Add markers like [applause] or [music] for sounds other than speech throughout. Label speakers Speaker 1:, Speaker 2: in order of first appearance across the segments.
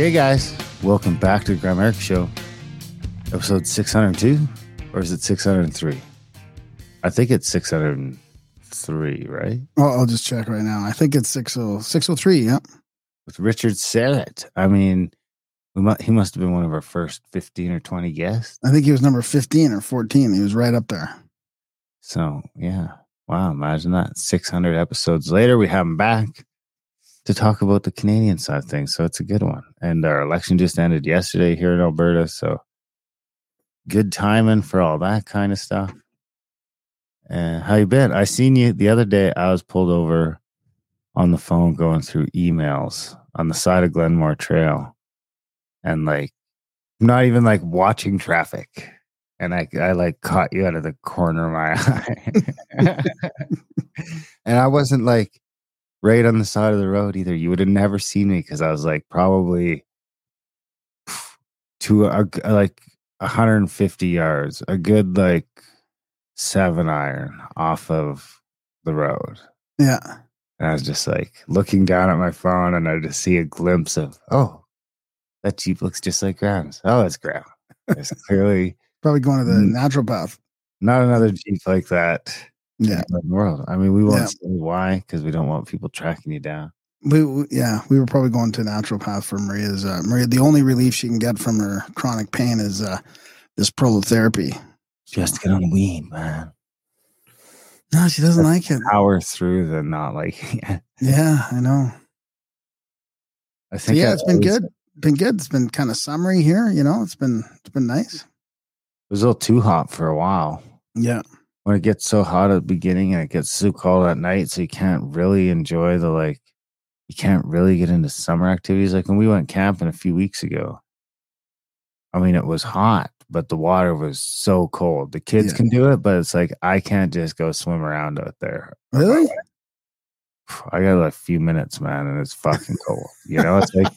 Speaker 1: Okay, guys, welcome back to the Grimerica Show, episode 602, or is it 603? I think it's 603, right?
Speaker 2: Well, I'll just check right now. I think it's 60, 603. Yep.
Speaker 1: With Richard Syrett. I mean, he must have been one of our first 15 or 20 guests.
Speaker 2: I think he was number 15 or 14. He was right up there.
Speaker 1: So, yeah. Wow, imagine that. 600 episodes later, we have him back to talk about the Canadian side of things. So, it's a good one. And our election just ended yesterday here in Alberta. So, good timing for all that kind of stuff. And how you been? I seen you the other day. I was pulled over on the phone going through emails on the side of Glenmore Trail, and like not even like watching traffic. And I, I like caught you out of the corner of my [laughs] eye, [laughs] and I wasn't like right on the side of the road either. You would have never seen me because I was like probably to a, like 150 yards, a good like seven iron off of the road.
Speaker 2: Yeah.
Speaker 1: And I was just like looking down at my phone and I just see a glimpse of, oh, that Jeep looks just like Graham's. Oh, it's Graham. It's clearly
Speaker 2: Probably going to the naturopath.
Speaker 1: not another Jeep like that
Speaker 2: Yeah.
Speaker 1: in the world. I mean, we won't
Speaker 2: Yeah.
Speaker 1: say why because we don't want people tracking you down.
Speaker 2: We, we- yeah, we were probably going to naturopath for Maria's. Uh, Maria, the only relief she can get from her chronic pain is uh, this prolotherapy.
Speaker 1: She has to get on weed, man.
Speaker 2: No, she doesn't like it.
Speaker 1: Power through the not like. [laughs] it.
Speaker 2: Yeah, I know.
Speaker 1: I
Speaker 2: So
Speaker 1: think
Speaker 2: yeah,
Speaker 1: I
Speaker 2: it's been
Speaker 1: always-
Speaker 2: good. Been good. It's been kind of summery here. You know, it's been it's been nice.
Speaker 1: It was a little too hot for a while.
Speaker 2: Yeah.
Speaker 1: When it gets so hot at the beginning and it gets so cold at night, so you can't really enjoy the like, you can't really get into summer activities. Like when we went camping a few weeks ago, I mean, it was hot, but the water was so cold. The kids
Speaker 2: Yeah.
Speaker 1: can do it, but it's like I can't just go swim around out there.
Speaker 2: Really? [sighs]
Speaker 1: I got a few minutes, man, and it's fucking cold. You know, it's like,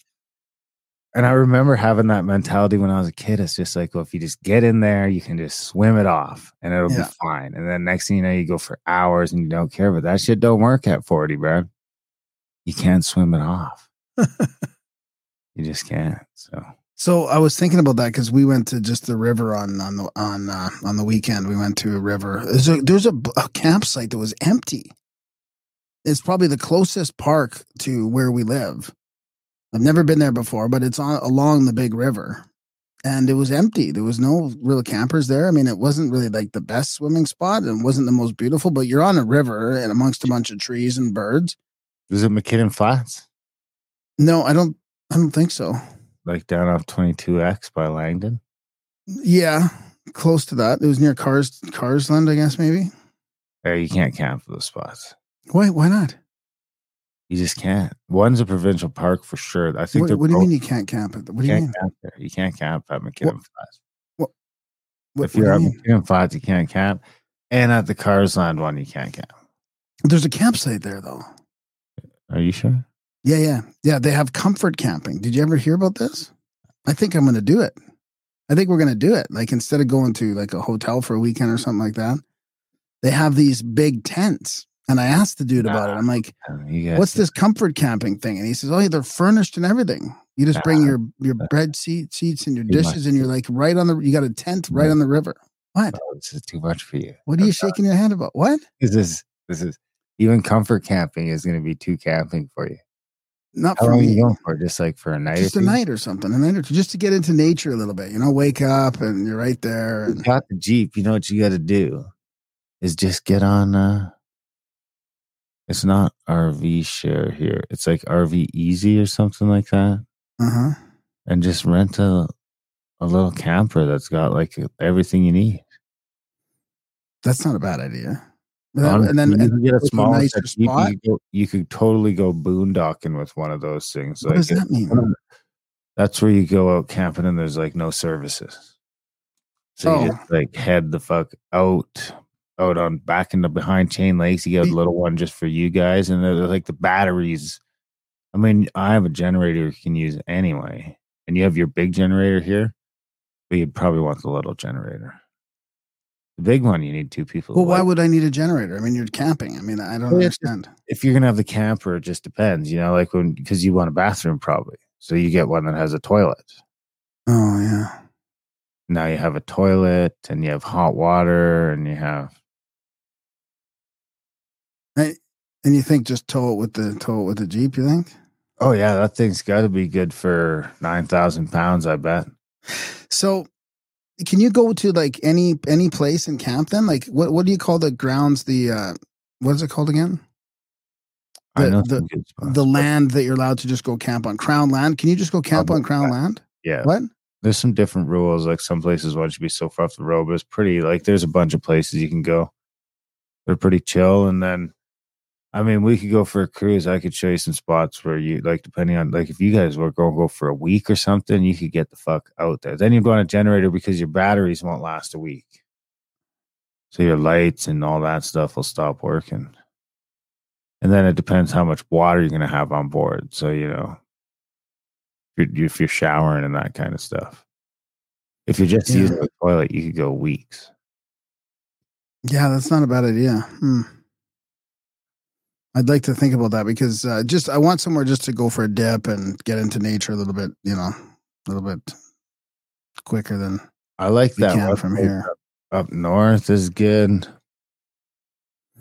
Speaker 1: and I remember having that mentality when I was a kid. It's just like, well, if you just get in there, you can just swim it off and it'll
Speaker 2: Yeah.
Speaker 1: be fine. And then next thing you know, you go for hours and you don't care. But that shit don't work at 40, bro. You can't swim it off. [laughs] you just can't. So,
Speaker 2: So I was thinking about that because we went to just the river on on the on uh, on the weekend. We went to a river. There's a there's a, a campsite that was empty. It's probably the closest park to where we live. I've never been there before, but it's on along the big river, and it was empty. There was no real campers there. I mean, it wasn't really like the best swimming spot, and wasn't the most beautiful. But you're on a river and amongst a bunch of trees and birds.
Speaker 1: was it McKinnon Flats?
Speaker 2: No, I don't. I don't think so.
Speaker 1: Like down off 22X by Langdon?
Speaker 2: Yeah, close to that. It was near Cars Carseland, I guess maybe.
Speaker 1: There, you can't camp for those spots.
Speaker 2: Why? Why not?
Speaker 1: You just can't. One's a provincial park for sure. I think
Speaker 2: What, what do you mean you can't camp it? What do
Speaker 1: You
Speaker 2: mean?
Speaker 1: camp there. You can't camp at McKinnon Flats.
Speaker 2: What,
Speaker 1: if you're at
Speaker 2: you?
Speaker 1: McKinnon Flats, you can't camp. And at the Carseland one, you can't camp.
Speaker 2: There's a campsite there though.
Speaker 1: Are you sure?
Speaker 2: Yeah, yeah, yeah. They have comfort camping. Did you ever hear about this? I think I'm going to do it. I think we're going to do it. Like instead of going to like a hotel for a weekend or something like that, they have these big tents. And I asked the dude about it. I'm like, "What's this comfort camping thing?" And he says, "Oh, yeah, they're furnished and everything. You just bring your your [laughs] bread seat, seats and your dishes, and you're like right on the. You got a tent right on the river. What?
Speaker 1: Oh, this is too much for you.
Speaker 2: What are you shaking your head about? What?
Speaker 1: This is this is even comfort camping is going to be too camping for you.
Speaker 2: Not
Speaker 1: How
Speaker 2: for me.
Speaker 1: you for? Just like for a night?
Speaker 2: Just a
Speaker 1: two?
Speaker 2: night or something, a night or two, just to get into nature a little bit. You know, wake up and you're right there. And...
Speaker 1: You got the jeep. You know what you got to do. is just get on. uh It's not RV share here. It's like RV Easy or something like that,
Speaker 2: Uh huh.
Speaker 1: and just rent a a little camper that's got like everything you need.
Speaker 2: That's not a bad idea. But then-
Speaker 1: Honestly,
Speaker 2: and then
Speaker 1: you
Speaker 2: and
Speaker 1: get a small
Speaker 2: nicer.
Speaker 1: You,
Speaker 2: spot?
Speaker 1: go, you could totally go boondocking with one of those things.
Speaker 2: what does that mean?
Speaker 1: That's where you go out camping and there's like no services. So you
Speaker 2: Oh.
Speaker 1: just like head the fuck out, out on back in the behind chain lakes. You got a little one just for you guys, and they're like the batteries. I mean, I have a generator you can use anyway, and you have your big generator here, but you'd probably want the little generator. The big one, you need two people.
Speaker 2: Well, why would I need a generator? I mean, you're camping. I mean, I don't
Speaker 1: Well,
Speaker 2: understand.
Speaker 1: if you're gonna have the camper, it just depends, you know, like when because you want a bathroom probably, so you get one that has a toilet.
Speaker 2: Oh yeah.
Speaker 1: now you have a toilet and you have hot water and you have
Speaker 2: And you think just tow it with the tow it with the jeep? You think?
Speaker 1: oh yeah that thing's got to be good for 9000 pounds i bet
Speaker 2: So, can you go to like any any place and camp then? Like, what what do you call the grounds? The uh, what is it called again?
Speaker 1: i
Speaker 2: The-
Speaker 1: know
Speaker 2: the-. The land that you're allowed to just go camp on, Crown land. Can you just go camp on Crown
Speaker 1: land.
Speaker 2: land?
Speaker 1: yeah
Speaker 2: What?
Speaker 1: there's some different rules like some places want you to be so far off the road but it's pretty like there's a bunch of places you can go they're pretty chill and then i mean we could go for a cruise i could show you some spots where you like depending on like if you guys were going to go for a week or something you could get the fuck out there then you'd want a generator because your batteries won't last a week so your lights and all that stuff will stop working and then it depends how much water you're going to have on board so you know if you're, if you're showering and that kind of stuff. If you're just
Speaker 2: Yeah.
Speaker 1: using the toilet, you could go weeks.
Speaker 2: Yeah, that's not a bad idea. Hmm. I'd like to think about that because uh, just I want somewhere just to go for a dip and get into nature a little bit. You know, a little bit quicker than
Speaker 1: I like that
Speaker 2: can
Speaker 1: one
Speaker 2: from here.
Speaker 1: Up north is good,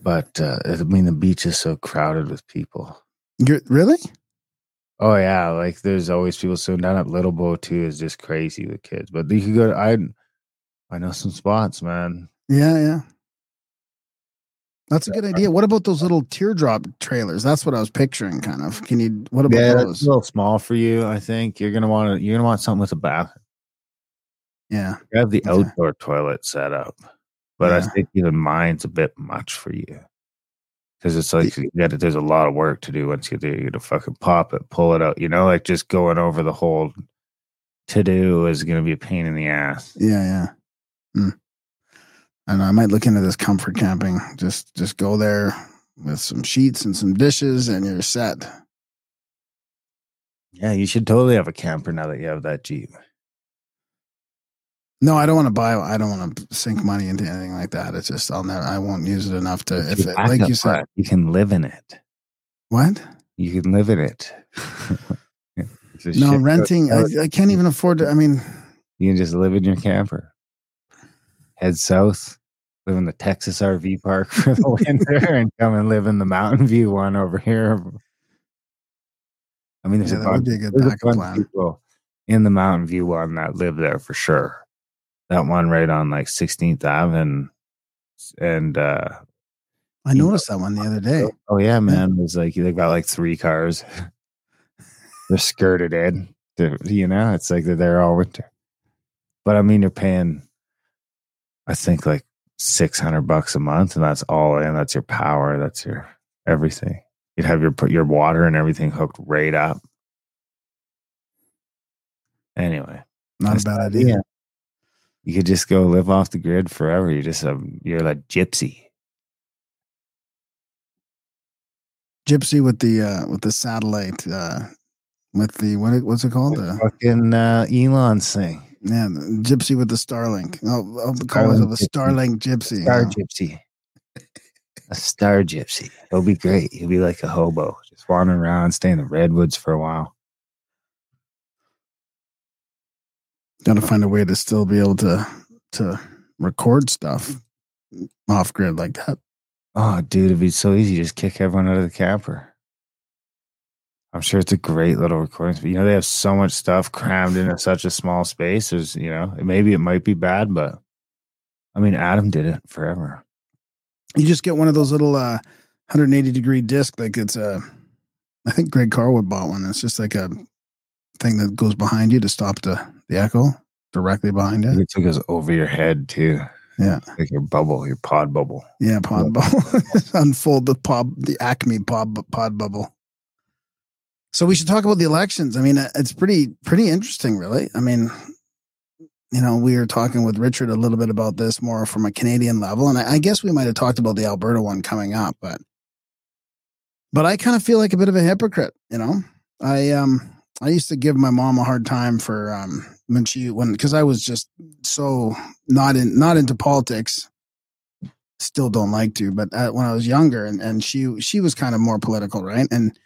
Speaker 1: but uh, I mean the beach is so crowded with people.
Speaker 2: You're really?
Speaker 1: Oh yeah, like there's always people. So down at Little Bow too is just crazy with kids. But you could go. To, I I know some spots, man.
Speaker 2: Yeah, yeah. That's a good idea. What about those little teardrop trailers? That's what I was picturing, kind of. Can you? What about
Speaker 1: Yeah,
Speaker 2: those?
Speaker 1: a little small for you. I think you're gonna want to. You're gonna want something with a bath.
Speaker 2: Yeah,
Speaker 1: You have the
Speaker 2: Okay.
Speaker 1: outdoor toilet set up, but I think even mine's a bit much for you because it's like you got to, there's a lot of work to do once you do. You to fucking pop it, pull it out. You know, like just going over the whole to do is going to be a pain in the ass.
Speaker 2: yeah, yeah. Hmm. I know. I might look into this comfort camping. Just, just go there with some sheets and some dishes, and you're set.
Speaker 1: Yeah, you should totally have a camper now that you have that Jeep.
Speaker 2: No, I don't want to buy. I don't want to sink money into anything like that. It's just I'll never. I won't use it enough to. If it, like you said,
Speaker 1: you can live in it.
Speaker 2: what?
Speaker 1: You can live in it. [laughs]
Speaker 2: No, renting. I, I can't even afford to. I mean,
Speaker 1: You can just live in your camper. Head south, live in the Texas RV park [laughs] for the winter, [laughs] and come and live in the Mountain View one over here. I mean, there's
Speaker 2: yeah,
Speaker 1: a bunch,
Speaker 2: a
Speaker 1: there's a bunch of people in the Mountain View one that live there for sure. That one right on like 16th Ave and and uh
Speaker 2: I noticed that one the other [laughs] day.
Speaker 1: oh yeah, man, there's like they've got like three cars. They're skirted in. You know, it's like they're there all winter. But I mean, you're paying, I think like six hundred bucks a month, and that's all in. That's your power. That's your everything. You'd have your put your water and everything hooked right up. Anyway,
Speaker 2: Not a bad idea.
Speaker 1: You could just go live off the grid forever. You're just a you're like gypsy.
Speaker 2: Gypsy with the uh with the satellite uh with the what it- what's it called? The,
Speaker 1: Fucking uh, Elon's thing.
Speaker 2: Yeah, Gypsy with the Starlink. Oh, I'll call myself a. Starlink Gypsy.
Speaker 1: Star
Speaker 2: yeah.
Speaker 1: gypsy. A star gypsy. It'll be great. He'll be like a hobo, just wandering around, stay in the redwoods for a while.
Speaker 2: Got to find a way to still be able to to record stuff off grid like that.
Speaker 1: Oh, dude, it'd be so easy. Just kick everyone out of the camper. I'm sure it's a great little recording. But you know, they have so much stuff crammed into such a small space. There's, you know, maybe it might be bad, but I mean, Adam did it forever.
Speaker 2: You just get one of those little uh, 180 degree disc. Like it's a, I think Greg Carlwood bought one. It's just like a thing that goes behind you to stop the the echo directly behind it.
Speaker 1: It took us over your head too.
Speaker 2: Yeah.
Speaker 1: Like your bubble, your pod bubble.
Speaker 2: Yeah, pod bubble. [laughs] Unfold the pod, the Acme pod pod bubble. So we should talk about the elections. I mean, uh, it's pretty pretty interesting, really. I mean, you know, we were talking with Richard a little bit about this more from a Canadian level, and I, I guess we might have talked about the Alberta one coming up, but but I kind of feel like a bit of a hypocrite. You know, I um I used to give my mom a hard time for um when she when because I was just so not in not into politics. Still don't like to, but uh, when I was younger, and and she she was kind of more political, right? And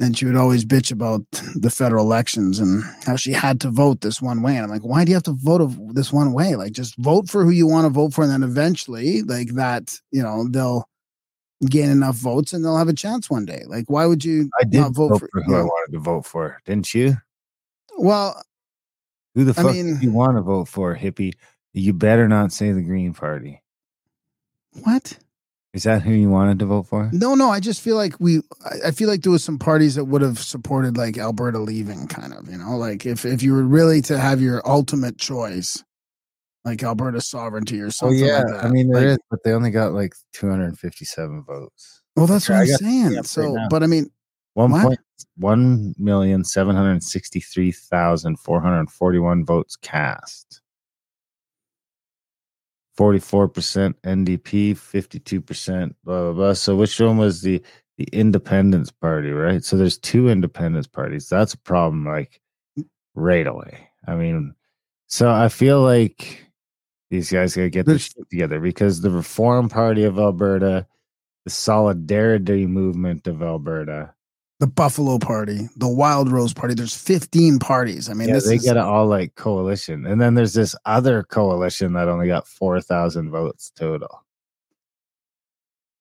Speaker 2: and she would always bitch about the federal elections and how she had to vote this one way. And I'm like, why do you have to vote this one way? Like, just vote for who you want to vote for, and then eventually, like that, you know, they'll gain enough votes and they'll have a chance one day. Like, why would you
Speaker 1: I did
Speaker 2: not
Speaker 1: vote,
Speaker 2: vote
Speaker 1: for,
Speaker 2: for?
Speaker 1: who I wanted to vote for, didn't you?
Speaker 2: Well,
Speaker 1: Who the
Speaker 2: I
Speaker 1: fuck
Speaker 2: mean-
Speaker 1: do you want to vote for, hippie? You better not say the Green Party.
Speaker 2: what?
Speaker 1: Is that who you wanted to vote for?
Speaker 2: No, no. I just feel like we. I- I feel like there was some parties that would have supported like Alberta leaving, kind of. You know, like if if you were really to have your ultimate choice, like Alberta sovereignty or
Speaker 1: Oh
Speaker 2: something.
Speaker 1: yeah,
Speaker 2: like that.
Speaker 1: I mean there
Speaker 2: Like,
Speaker 1: is, but they only got like 257 votes.
Speaker 2: Well, that's what
Speaker 1: I
Speaker 2: I'm saying. so,
Speaker 1: right
Speaker 2: but I mean,
Speaker 1: One
Speaker 2: What?
Speaker 1: point one million seven hundred sixty three thousand four hundred forty one votes cast. Forty four percent NDP, fifty two percent blah blah blah. So which one was the the Independence Party, right? So there's two Independence parties. That's a problem, like right away. I mean, so I feel like these guys gotta get their shit together because the Reform Party of Alberta, the Solidarity Movement of Alberta,
Speaker 2: the Buffalo Party, the Wild Rose Party. There's 15 parties. I mean,
Speaker 1: yeah,
Speaker 2: this
Speaker 1: they
Speaker 2: is
Speaker 1: get it all like coalition, and then there's this other coalition that only got four thousand votes total.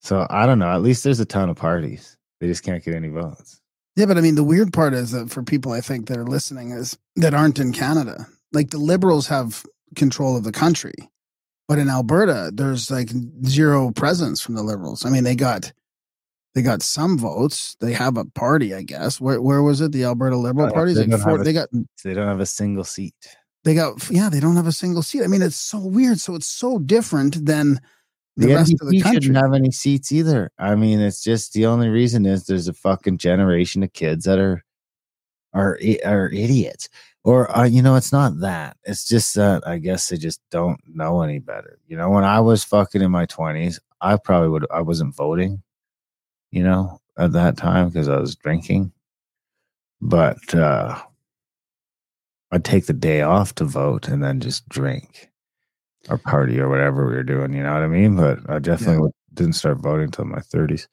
Speaker 1: So I don't know. At least there's a ton of parties. They just can't get any votes.
Speaker 2: yeah. But I mean, the weird part is that for people I think that are listening is that aren't in Canada. Like the Liberals have control of the country, but in Alberta, there's like zero presence from the Liberals. I mean, they got they got some votes. They have a party, I guess. Where where was it? The Alberta Liberal
Speaker 1: Uh,
Speaker 2: Party.
Speaker 1: they
Speaker 2: Like four,
Speaker 1: a-
Speaker 2: they got
Speaker 1: They don't have a single seat.
Speaker 2: they got yeah. They don't have a single seat. I mean, it's so weird. So it's so different than the,
Speaker 1: The,
Speaker 2: rest of the country.
Speaker 1: shouldn't have any seats either. I mean, it's just the only reason is there's a fucking generation of kids that are are are idiots. Or uh, you know, it's not that. It's just that I guess they just don't know any better. You know, when I was fucking in my twenties, I probably would. I wasn't voting. You know, at that time because I was drinking. But uh I'd take the day off to vote and then just drink or party or whatever we were doing. You know what I mean? But I definitely didn't start voting until my thirties.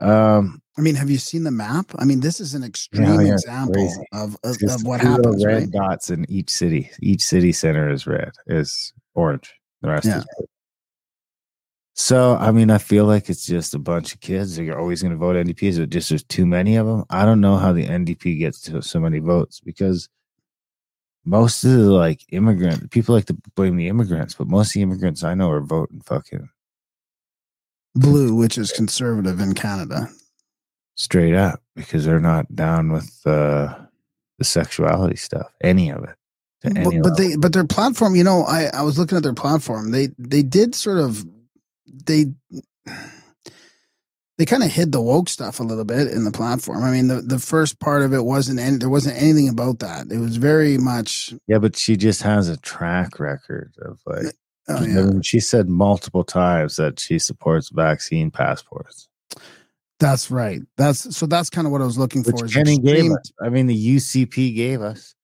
Speaker 1: Um,
Speaker 2: I mean, have you seen the map? I mean, this is an extreme
Speaker 1: Yeah, yeah,
Speaker 2: example
Speaker 1: crazy.
Speaker 2: of, of, of what happens,
Speaker 1: red
Speaker 2: right?
Speaker 1: dots in each city. Each city center is red, is orange. The rest
Speaker 2: Yeah.
Speaker 1: is blue. So, I mean, I feel like it's just a bunch of kids. They're always going to vote NDP. Is it just there's too many of them? I don't know how the NDP gets to so many votes because most of the like immigrant people like to blame the immigrants, but most of the immigrants I know are voting fucking
Speaker 2: Blue, which is conservative in Canada.
Speaker 1: straight up because they're not down with uh, the sexuality stuff, any of it.
Speaker 2: But, but they but their platform, you know, I, I was looking at their platform. They they did sort of they they kind of hid the woke stuff a little bit in the platform. I mean, the, the first part of it wasn't any, there wasn't anything about that. It was very much
Speaker 1: Yeah, but she just has a track record of like.
Speaker 2: oh
Speaker 1: I
Speaker 2: yeah.
Speaker 1: mean, she said multiple times that she supports vaccine passports,
Speaker 2: That's right. That's so that's kind of what I was looking for.
Speaker 1: which
Speaker 2: is
Speaker 1: Kenney gave us. I mean, the UCP gave us,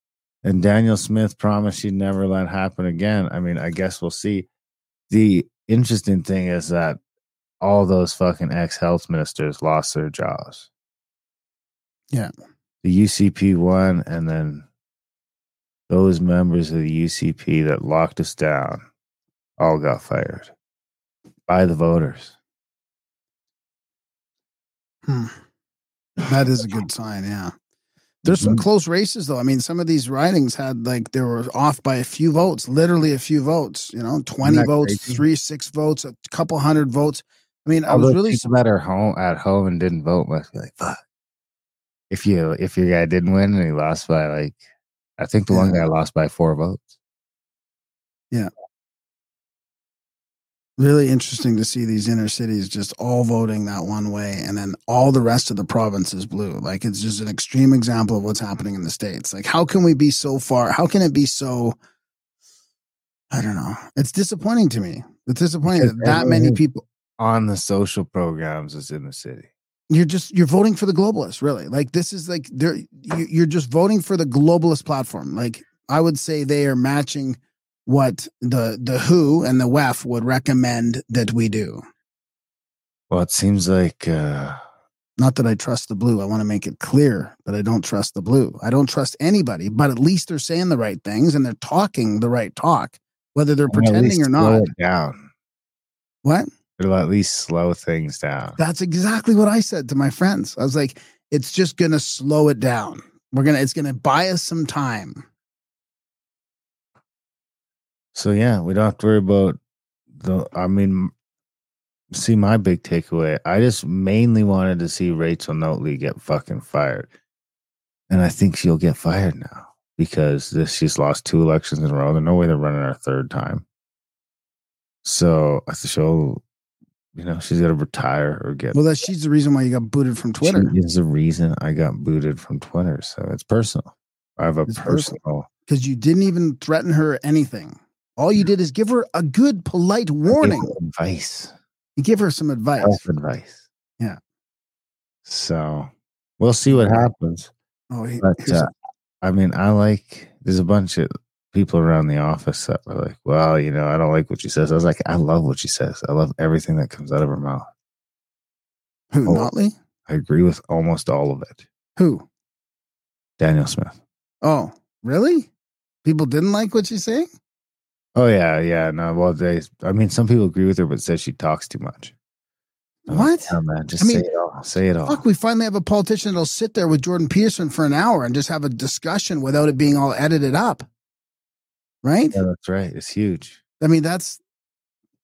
Speaker 1: and Danielle Smith promised she'd never let happen again. I mean, I guess we'll see. The interesting thing is that all those fucking ex health ministers lost their jobs.
Speaker 2: Yeah.
Speaker 1: The UCP won, and then those members of the UCP that locked us down all got fired by the voters.
Speaker 2: Hmm. That is a good sign, yeah. There's some
Speaker 1: Mhm.
Speaker 2: close races though. I mean, some of these ridings had like they were off by a few votes, literally a few votes. You know, twenty votes,
Speaker 1: crazy?
Speaker 2: three, six votes, a couple hundred votes. I mean, I was really
Speaker 1: people that are home at home and didn't vote must be like, fuck. If you if your guy didn't win and he lost by like, I think the one guy lost by four votes.
Speaker 2: Really interesting to see these inner cities just all voting that one way and then all the rest of the province is blue. Like it's just an extreme example of what's happening in the states. Like how can we be so far how can it be so i don't know. It's disappointing to me. It's disappointing that that many people
Speaker 1: On the social programs is in the city.
Speaker 2: you're just you're voting for the globalists really. Like this is like they're you're just voting for the globalist platform. Like i would say they are matching what the the who and the wef would recommend that we do
Speaker 1: Well, it seems like uh
Speaker 2: Not that I trust the blue. I want to make it clear that I don't trust the blue. I don't trust anybody, but at least they're saying the right things and they're talking the right talk, whether they're
Speaker 1: they'll
Speaker 2: pretending or
Speaker 1: slow
Speaker 2: not.
Speaker 1: it down.
Speaker 2: What?
Speaker 1: It'll at least slow things down.
Speaker 2: That's exactly what I said to my friends. I was like, it's just going to slow it down. We're to, it's going to buy us some time.
Speaker 1: So yeah, we don't have to worry about the. I mean, see, my big takeaway. I just mainly wanted to see Rachel Notley get fucking fired, and I think she'll get fired now because this she's lost two elections in a row. There's no way they're running her third time. So I think she'll, you know, she's got to retire or get.
Speaker 2: Well, that she's the reason why you got booted from Twitter
Speaker 1: She is the reason I got booted from Twitter. So it's personal. I have a
Speaker 2: It's personal. because you didn't even threaten her anything. All you did is give her a good, polite warning.
Speaker 1: Advice.
Speaker 2: You give her some advice.
Speaker 1: Health advice.
Speaker 2: Yeah.
Speaker 1: So we'll see what happens.
Speaker 2: Oh, he,
Speaker 1: But uh, I mean, I like. There's a bunch of people around the office that were like, "Well, you know, I don't like what she says." I was like, "I love what she says. I love everything that comes out of her mouth.
Speaker 2: who?
Speaker 1: oh.
Speaker 2: Notley?
Speaker 1: I agree with almost all of it."
Speaker 2: Who?
Speaker 1: Danielle Smith.
Speaker 2: Oh, really? People didn't like what she's saying?
Speaker 1: Oh yeah, yeah. No, well, they. I mean, some people agree with her, but says she talks too much.
Speaker 2: What?
Speaker 1: "Yeah, man, just
Speaker 2: I mean,
Speaker 1: say it all. Say it all.
Speaker 2: Fuck, we finally have a politician that'll sit there with Jordan Peterson for an hour and just have a discussion without it being all edited up. Right?
Speaker 1: Yeah, that's right. It's huge.
Speaker 2: I mean, that's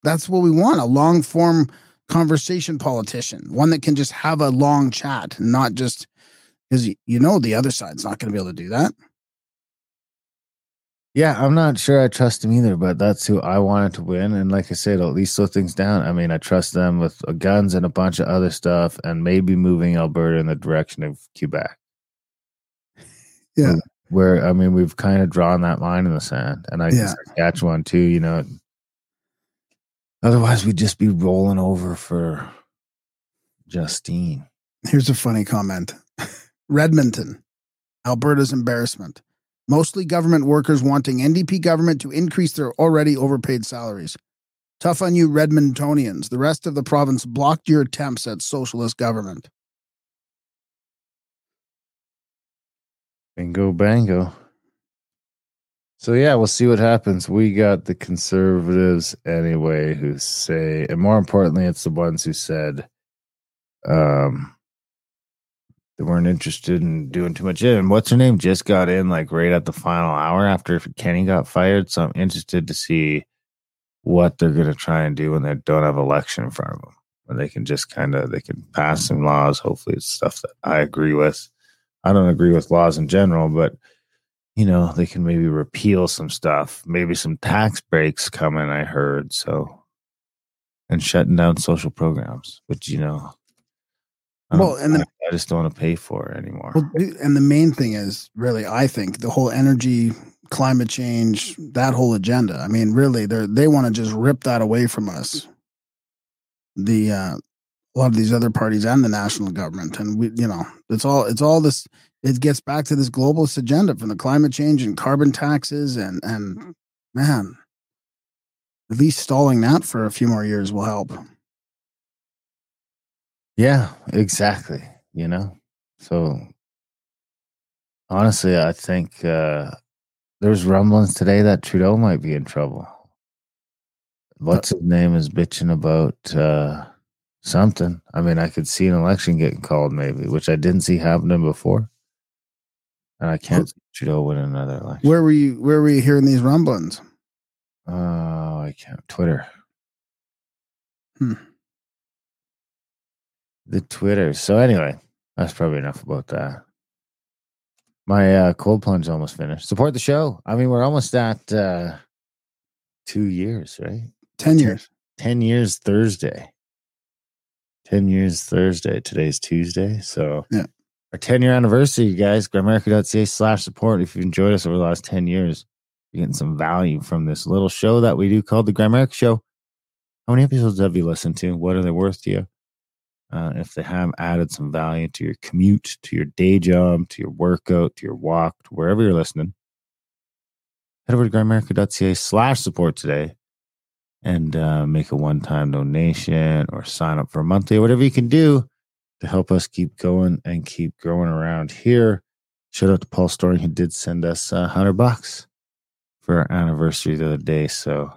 Speaker 2: that's what we want, a long form conversation politician, one that can just have a long chat, not just because you know the other side's not going to be able to do that.
Speaker 1: Yeah, I'm not sure I trust him either, but that's who I wanted to win. And like I said, at least slow things down. I mean, I trust them with uh, guns and a bunch of other stuff, and maybe moving Alberta in the direction of Quebec. [laughs]
Speaker 2: Yeah.
Speaker 1: Where I mean, we've kind of drawn that line in the sand, and I
Speaker 2: Yeah.
Speaker 1: Saskatchewan too. You know, otherwise we'd just be rolling over for Justine.
Speaker 2: Here's a funny comment [laughs] Redmonton, Alberta's embarrassment. Mostly government workers wanting NDP government to increase their already overpaid salaries. Tough on you, Redmontonians. The rest of the province blocked your attempts at socialist government.
Speaker 1: Bingo bango. So yeah, we'll see what happens. We got the conservatives anyway who say and more importantly it's the ones who said um they weren't interested in doing too much and what's her name just got in like right at the final hour after Kenney got fired. So I'm interested to see what they're gonna try and do when they don't have election in front of them. When they can just kind of they can pass some laws. Hopefully it's stuff that I agree with. I don't agree with laws in general, but you know, they can maybe repeal some stuff, maybe some tax breaks coming, I heard. So, and shutting down social programs, which, you know,
Speaker 2: Well, and then-
Speaker 1: I, I just don't want to pay for it anymore.
Speaker 2: Well, and the main thing is really, I think the whole energy, climate change, that whole agenda. I mean, really, they they want to just rip that away from us. The uh, a lot of these other parties and the national government, and we, you know, it's all it's all this. It gets back to this globalist agenda from the climate change and carbon taxes, and and man, at least stalling that for a few more years will help.
Speaker 1: Yeah, exactly. You know, so honestly, I think uh, there's rumblings today that Trudeau might be in trouble. What's his name is bitching about uh, something. I mean, I could see an election getting called, maybe, which I didn't see happening before. and I can't see Trudeau win another election.
Speaker 2: Where were you? Where were you hearing these rumblings?
Speaker 1: Oh, I can't. Twitter.
Speaker 2: Hmm.
Speaker 1: The Twitter. So anyway, that's probably enough about that. My uh, cold plunge almost finished. Support the show. I mean, we're almost at uh, two years, right?
Speaker 2: Ten years.
Speaker 1: 10 years Thursday. 10 years Thursday. Today's Tuesday. So,
Speaker 2: Yeah.
Speaker 1: our 10 year anniversary, you guys. Grimerica.ca slash support. If you've enjoyed us over the last 10 years, you're getting some value from this little show that we do called The Grimerica Show. How many episodes have you listened to? What are they worth to you? Uh, if they have added some value to your commute, to your day job, to your workout, to your walk, to wherever you're listening, head over to grimerica.ca slash support today and uh, make a one-time donation or sign up for a monthly or whatever you can do to help us keep going and keep growing around here. Shout out to Paul Storing who did send us a hundred bucks for our anniversary the other day. So,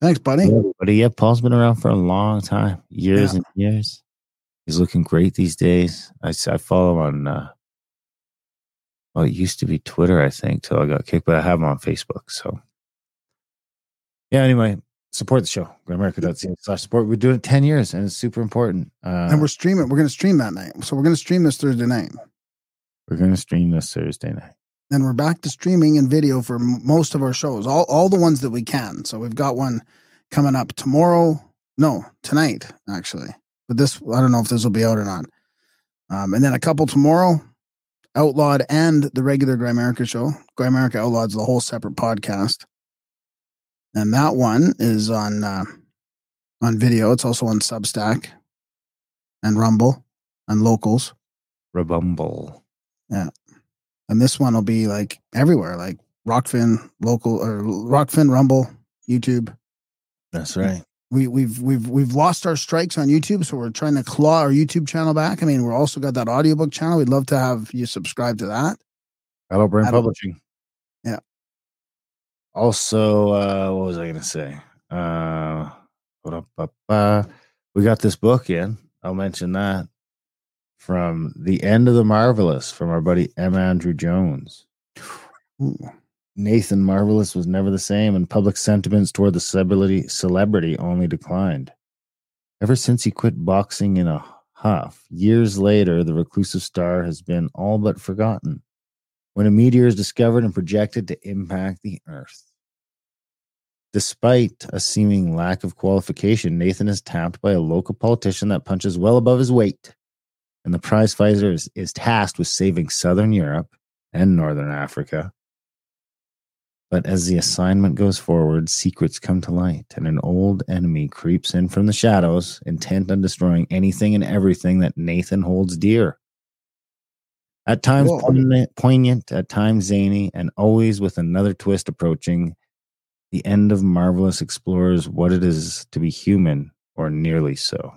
Speaker 2: Thanks, buddy.
Speaker 1: but yeah, Paul's been around for a long time, years
Speaker 2: Yeah.
Speaker 1: and years. He's looking great these days. I follow him on, uh, well, it used to be Twitter, I think, till I got kicked, but I have him on Facebook. So, yeah, anyway, support the show. Grimerica.ca slash support. We're doing it 10 years and it's super important. Uh,
Speaker 2: and we're streaming. We're going to stream that night. So we're going to stream this Thursday night.
Speaker 1: we're going to stream this Thursday night.
Speaker 2: and we're back to streaming and video for m- most of our shows, all all the ones that we can. So we've got one coming up tomorrow. No, tonight actually. But this, I don't know if this will be out or not. Um, and then a couple tomorrow, Outlawed and the regular Grimerica show. Grimerica Outlawed is a whole separate podcast, and that one is on uh, on video. It's also on Substack and Rumble and Locals.
Speaker 1: Rabumble.
Speaker 2: Yeah, and this one will be like everywhere, like Rokfin, local or Rokfin, Rumble, YouTube.
Speaker 1: That's right.
Speaker 2: We we've we've we've lost our strikes on YouTube, so we're trying to claw our YouTube channel back. I mean, we're also got that audiobook channel. We'd love to have you subscribe to that.
Speaker 1: Hello, Brain
Speaker 2: Hello.
Speaker 1: Publishing.
Speaker 2: Yeah.
Speaker 1: Also, uh, what was I going to say? Uh, we got this book in. I'll mention that from the end of the marvelous from our buddy M. Andrew Jones.
Speaker 2: Ooh.
Speaker 1: Nathan Marvelous was never the same, and public sentiments toward the celebrity celebrity only declined. Ever since he quit boxing in a huff, years later, the reclusive star has been all but forgotten. When a meteor is discovered and projected to impact the Earth. Despite a seeming lack of qualification, Nathan is tapped by a local politician that punches well above his weight. And the prize fighter is, is tasked with saving Southern Europe and Northern Africa. But as the assignment goes forward, secrets come to light, and an old enemy creeps in from the shadows, intent on destroying anything and everything that Nathan holds dear. At times poignant, poignant, at times zany, and always with another twist approaching, the end of Marvelous explores what it is to be human, or nearly so.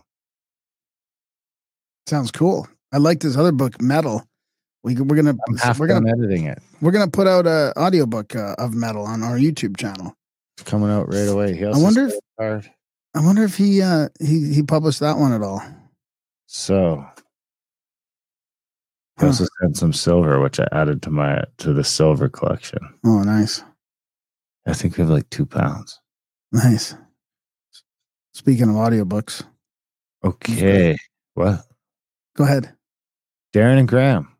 Speaker 2: Sounds cool. I like this other book, Metal. We we're gonna we're gonna
Speaker 1: editing it.
Speaker 2: we're gonna put out a audiobook uh, of Metal on our YouTube channel.
Speaker 1: It's coming out right away. He also
Speaker 2: wonder if-
Speaker 1: hard.
Speaker 2: I wonder if he uh he he published that one at all.
Speaker 1: So he
Speaker 2: Huh.
Speaker 1: also sent some silver, which I added to my to the silver collection.
Speaker 2: Oh, nice,
Speaker 1: I think we have like two pounds.
Speaker 2: nice. Speaking of audiobooks,
Speaker 1: Okay. What?
Speaker 2: go ahead.
Speaker 1: Darren and Graham.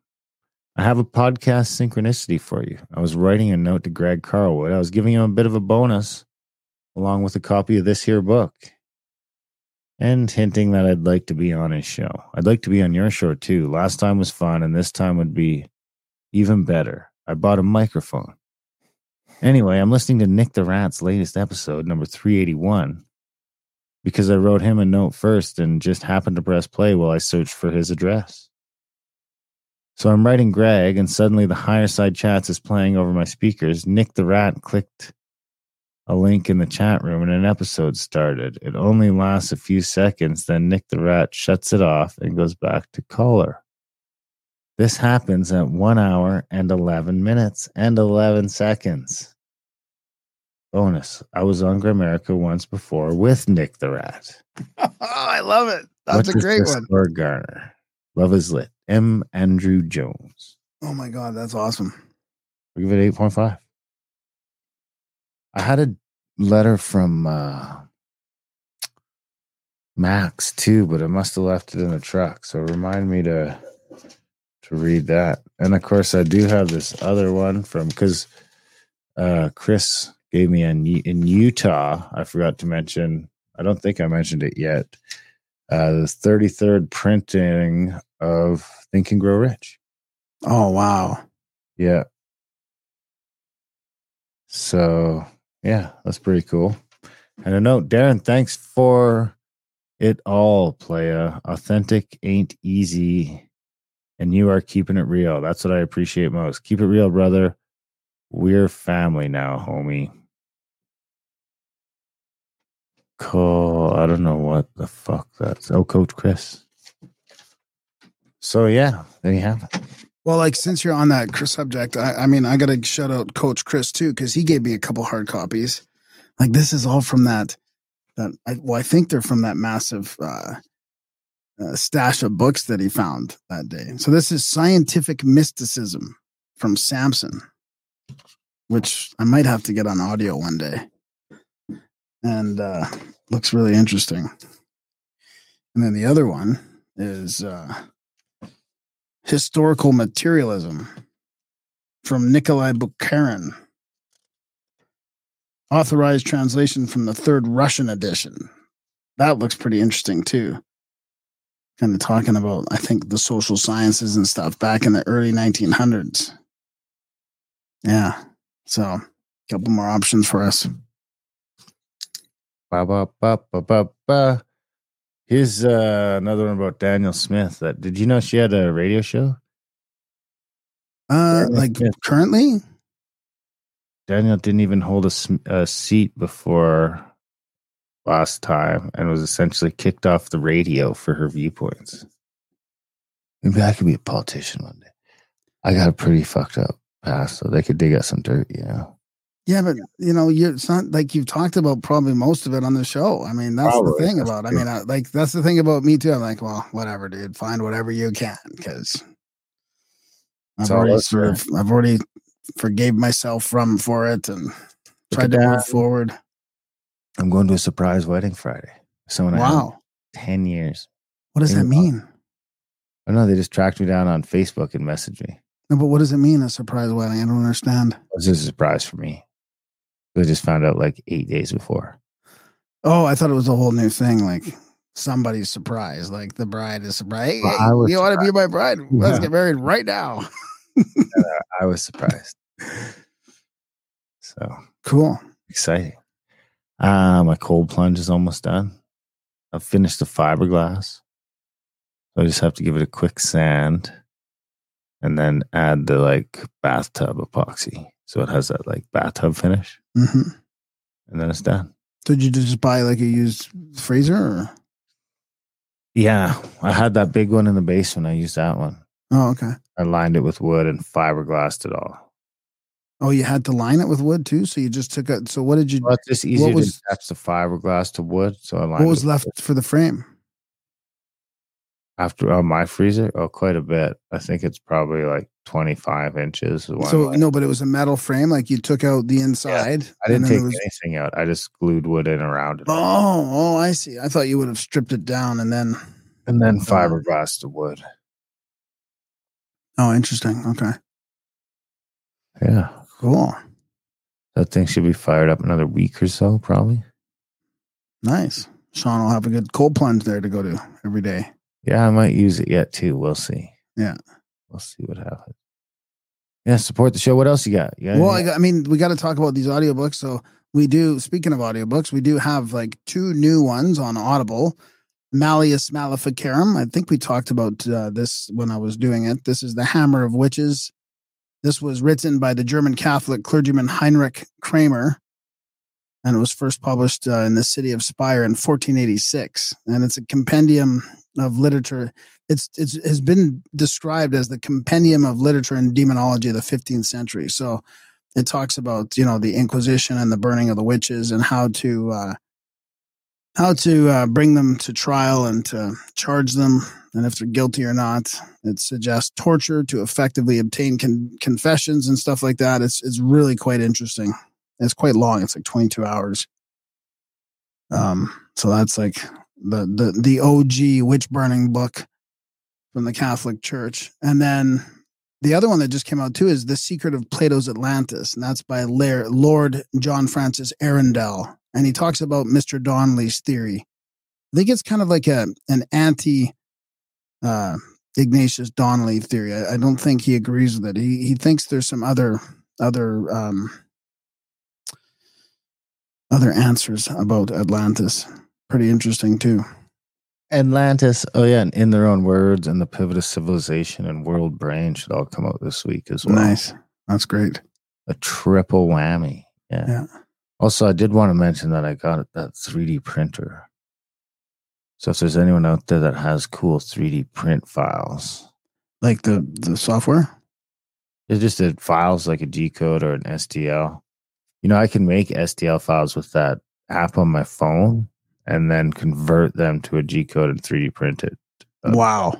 Speaker 1: I have a podcast synchronicity for you. I was writing a note to Greg Carlwood. I was giving him a bit of a bonus along with a copy of this here book and hinting that I'd like to be on his show. I'd like to be on your show too. Last time was fun and this time would be even better. I bought a microphone. Anyway, I'm listening to Nick the Rat's latest episode, number 381, because I wrote him a note first and just happened to press play while I searched for his address. So I'm writing Greg, and suddenly the Higherside Chats is playing over my speakers. Nick the Rat clicked a link in the chat room, and an episode started. It only lasts a few seconds, then Nick the Rat shuts it off and goes back to caller. This happens at one hour and 11 minutes and 11 seconds. Bonus I was on Grimerica once before with Nick the Rat. [laughs]
Speaker 2: oh, I love it. That's
Speaker 1: What
Speaker 2: a great one.
Speaker 1: garner? Love is lit. M. Andrew Jones.
Speaker 2: Oh my god, that's awesome.
Speaker 1: I'll give it eight point five. I had a letter from uh, Max too, but I must have left it in the truck. So remind me to to read that. And of course, I do have this other one from because uh, Chris gave me in in Utah. I forgot to mention. I don't think I mentioned it yet. Uh, the 33rd printing of Think and Grow Rich.
Speaker 2: Oh wow.
Speaker 1: Yeah. So yeah, that's pretty cool. And a note, Darren, thanks for it all, playa. Authentic ain't easy. And you are keeping it real. That's what I appreciate most. Keep it real, brother. We're family now, homie. Cool. I don't know what the fuck that's. Oh, Coach Chris. So yeah, there you have it.
Speaker 2: Well, like since you're on that subject, I, I mean, I got to shout out Coach Chris too because he gave me a couple hard copies. Like this is all from that. That I, well, I think they're from that massive uh, uh, stash of books that he found that day. So this is scientific mysticism from Samson, which I might have to get on audio one day, and uh, looks really interesting. And then the other one is. Uh, Historical Materialism from Nikolai Bukharin. Authorized translation from the third Russian edition. That looks pretty interesting too. Kind of talking about, I think, the social sciences and stuff back in the early 1900s. Yeah. So, a couple more options for us.
Speaker 1: Ba, ba, ba, ba, ba, ba. Here's uh, another one about Danielle Smith. That did you know she had a radio show?
Speaker 2: Uh, like
Speaker 1: yeah.
Speaker 2: currently?
Speaker 1: Danielle didn't even hold a, a seat before last time, and was essentially kicked off the radio for her viewpoints. Maybe I could be a politician one day. I got a pretty fucked up past, so they could dig out some dirt. You know,
Speaker 2: Yeah, but you know, you it's not like you've talked about probably most of it on the show. I mean, that's
Speaker 1: Probably,
Speaker 2: the thing about. I mean, I, like that's the thing about me too. I'm like, well, whatever, dude. Find whatever you can because I've
Speaker 1: It's
Speaker 2: already sort of, I've already forgave myself from for it and tried
Speaker 1: at
Speaker 2: to move forward.
Speaker 1: I'm going to a surprise wedding Friday. Someone I
Speaker 2: Wow,
Speaker 1: ten years.
Speaker 2: what does that mean?
Speaker 1: I don't know. They just tracked me down on Facebook and messaged me.
Speaker 2: No, but what does it mean? A surprise wedding? I don't understand.
Speaker 1: This is a surprise for me. I just found out like eight days before.
Speaker 2: Oh, I thought it was a whole new thing. Like somebody's surprised. Like the bride is surprised.
Speaker 1: Well, I
Speaker 2: you want to be my bride? Let's
Speaker 1: Yeah.
Speaker 2: get married right now.
Speaker 1: I was surprised. so
Speaker 2: Cool.
Speaker 1: exciting. Uh, my cold plunge is almost done. I've finished the fiberglass. So I just have to give it a quick sand and then add the like bathtub epoxy. So it has that like bathtub finish
Speaker 2: hmm
Speaker 1: and then it's done.
Speaker 2: Did you just buy like a used freezer? Or?
Speaker 1: Yeah. I had that big one in the basement. I used that one.
Speaker 2: Oh, okay.
Speaker 1: I lined it with wood and fiberglassed it all.
Speaker 2: Oh, you had to line it with wood too. So you just took it. So what did you?
Speaker 1: Well, it's just easier
Speaker 2: was-
Speaker 1: to attach the fiberglass to wood. So I lined
Speaker 2: What was left for the frame?
Speaker 1: after oh, my freezer? Oh, quite a bit. I think it's probably like 25 inches.
Speaker 2: So no, but it was a metal frame. Like you took out the inside.
Speaker 1: I didn't take
Speaker 2: was-
Speaker 1: anything out. I just glued wood in around it.
Speaker 2: Oh, oh, I see. I thought you would have stripped it down and then.
Speaker 1: and then fiberglass to wood.
Speaker 2: Oh, interesting. Okay,
Speaker 1: Yeah.
Speaker 2: cool,
Speaker 1: That thing should be fired up another week or so, probably.
Speaker 2: nice. Sean will have a good cold plunge there to go to every day.
Speaker 1: Yeah, I might use it yet too. We'll see.
Speaker 2: Yeah.
Speaker 1: We'll see what happens. Yeah, support the show. What else you got? You got
Speaker 2: Well, I, I mean, we got to talk about these audiobooks. So we do. Speaking of audiobooks, we do have like two new ones on Audible. Malleus Maleficarum. I think we talked about uh, this when I was doing it. This is the Hammer of Witches. This was written by the German Catholic clergyman Heinrich Kramer, and it was first published uh, in the city of Speyer in 1486. And it's a compendium of literature. It's it's has been described as the compendium of literature and demonology of the 15th century. So it talks about you know the Inquisition and the burning of the witches and how to uh, how to uh, bring them to trial and to charge them, and if they're guilty or not. It suggests torture to effectively obtain con- confessions and stuff like that. It's it's really quite interesting. It's quite long. It's like 22 hours. Um, so that's like the the the OG witch burning book from the Catholic Church, and then the other one that just came out too is The Secret of Plato's Atlantis, and that's by Lord John Francis Arundell. And he talks about Mr. Donnelly's theory. I think it's kind of like a an anti uh, Ignatius Donnelly theory. I, I don't think he agrees with it. He he thinks there's some other other um, other answers about Atlantis. Pretty interesting too.
Speaker 1: Atlantis. Oh yeah, and in their own words, and the pivot of civilization and world brain should all come out this week as well.
Speaker 2: Nice. That's great.
Speaker 1: A triple whammy. Yeah.
Speaker 2: Yeah.
Speaker 1: Also, I did want to mention that I got that 3D printer. So if there's anyone out there that has cool 3D print files,
Speaker 2: Like the the software.
Speaker 1: It just did files like a G code or an STL. You know, I can make STL files with that app on my phone and then convert them to a G code and 3D print it. Uh,
Speaker 2: Wow.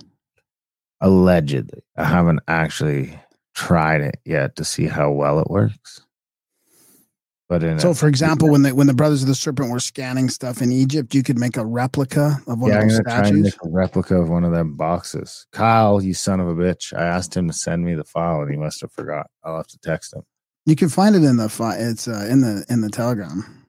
Speaker 1: Allegedly. I haven't actually tried it yet to see how well it works. But in
Speaker 2: So,
Speaker 1: a-
Speaker 2: for example, when the when the Brothers of the Serpent were scanning stuff in Egypt, you could make a replica of one
Speaker 1: yeah,
Speaker 2: of
Speaker 1: I'm
Speaker 2: those
Speaker 1: gonna try and make a replica of one of them boxes. Kyle, you son of a bitch! I asked him to send me the file, and he must have forgot. I'll have to text him.
Speaker 2: You can find it in the fi- it's uh, in the in the Telegram.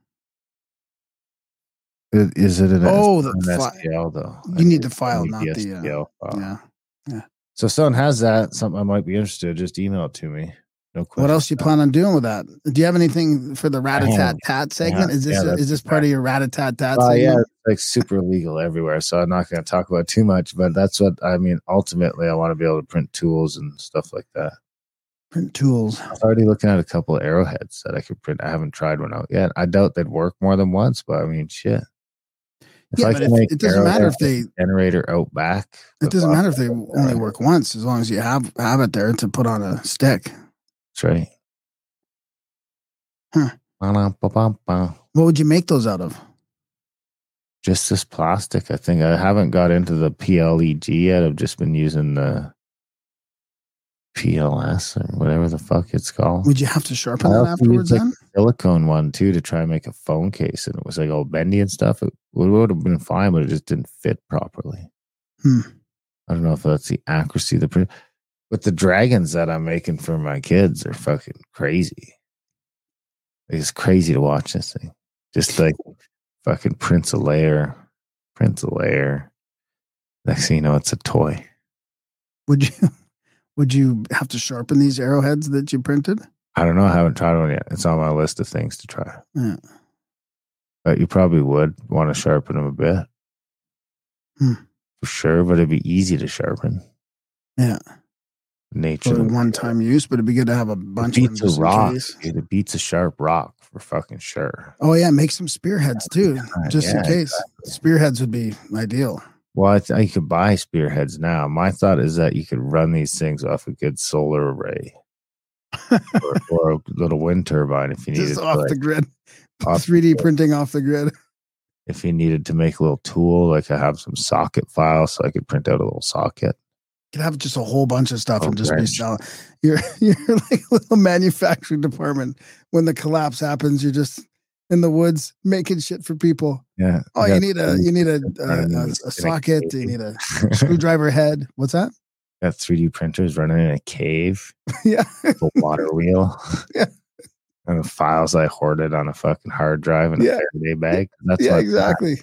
Speaker 1: Is it an,
Speaker 2: Oh,
Speaker 1: S-
Speaker 2: the
Speaker 1: an
Speaker 2: fi-
Speaker 1: though?
Speaker 2: You
Speaker 1: I
Speaker 2: need the file, not the, uh,
Speaker 1: STL file.
Speaker 2: Yeah.
Speaker 1: So if someone has that, something I might be interested. Just email it to me. No question.
Speaker 2: What else you plan on doing with that? Do you have anything for the rat a tat tat segment?
Speaker 1: have-
Speaker 2: Is this
Speaker 1: yeah,
Speaker 2: is this part of your rat a tat tat
Speaker 1: Uh, yeah, it's like super legal everywhere. So I'm not going to talk about too much, but that's what I mean. Ultimately, I want to be able to print tools and stuff like that.
Speaker 2: Print tools.
Speaker 1: I was already looking at a couple of arrowheads that I could print. I haven't tried one out yet. I doubt they'd work more than once, but I mean, shit. If
Speaker 2: Yeah, but
Speaker 1: make
Speaker 2: it doesn't matter if they
Speaker 1: generator out back.
Speaker 2: it doesn't matter if they only uh, work once, as long as you have have it there to put on a stick.
Speaker 1: That's right.
Speaker 2: Huh. What would you make those out of?
Speaker 1: Just this plastic. I think I haven't got into the PLEG yet. I've just been using the PLS or whatever the fuck it's called.
Speaker 2: Would you have to sharpen that afterwards?
Speaker 1: like,
Speaker 2: Then
Speaker 1: silicone one too to try and make a phone case, and it was like all bendy and stuff. It would, would have been fine, but it just didn't fit properly.
Speaker 2: Hmm.
Speaker 1: I don't know if that's the accuracy of the print. But the dragons that I'm making for my kids are fucking crazy. It's crazy to watch this thing. Just like fucking prints a layer, prints a layer. Next thing you know, it's a toy.
Speaker 2: would you would you have to sharpen these arrowheads that you printed?
Speaker 1: I don't know. I haven't tried one yet. It's on my list of things to try.
Speaker 2: Yeah.
Speaker 1: But you probably would want to sharpen them a bit.
Speaker 2: Hmm.
Speaker 1: For sure, but it'd be easy to sharpen.
Speaker 2: Yeah.
Speaker 1: Nature.
Speaker 2: One time use, but it'd be good to have a
Speaker 1: It
Speaker 2: bunch of them
Speaker 1: beats a
Speaker 2: just
Speaker 1: rock. it beats a sharp rock for fucking sure.
Speaker 2: Oh yeah, make some spearheads too,
Speaker 1: Yeah,
Speaker 2: just in
Speaker 1: yeah,
Speaker 2: case. Spearheads would be ideal.
Speaker 1: Well, I think you could buy spearheads now. My thought is that you could run these things off a good solar array or, or a little wind turbine if you [laughs] needed
Speaker 2: just
Speaker 1: to,
Speaker 2: off
Speaker 1: like,
Speaker 2: the grid.
Speaker 1: off [laughs]
Speaker 2: 3D
Speaker 1: grid.
Speaker 2: printing off the grid.
Speaker 1: if you needed to make a little tool, like I have some socket files, so I could print out a little socket.
Speaker 2: You could have just a whole bunch of stuff
Speaker 1: Oh,
Speaker 2: and just be selling. [laughs] You're you're like a little manufacturing department. When the collapse happens, you're just in the woods making shit for people.
Speaker 1: Yeah.
Speaker 2: Oh, you need a you need a, a, a, a
Speaker 1: a
Speaker 2: socket. You need a screwdriver head. What's that?
Speaker 1: got 3D printers running in a cave, [laughs]
Speaker 2: yeah,
Speaker 1: a water wheel. [laughs]
Speaker 2: Yeah.
Speaker 1: And the files I hoarded on a fucking hard drive in a
Speaker 2: Yeah.
Speaker 1: Faraday bag. That's
Speaker 2: yeah, exactly.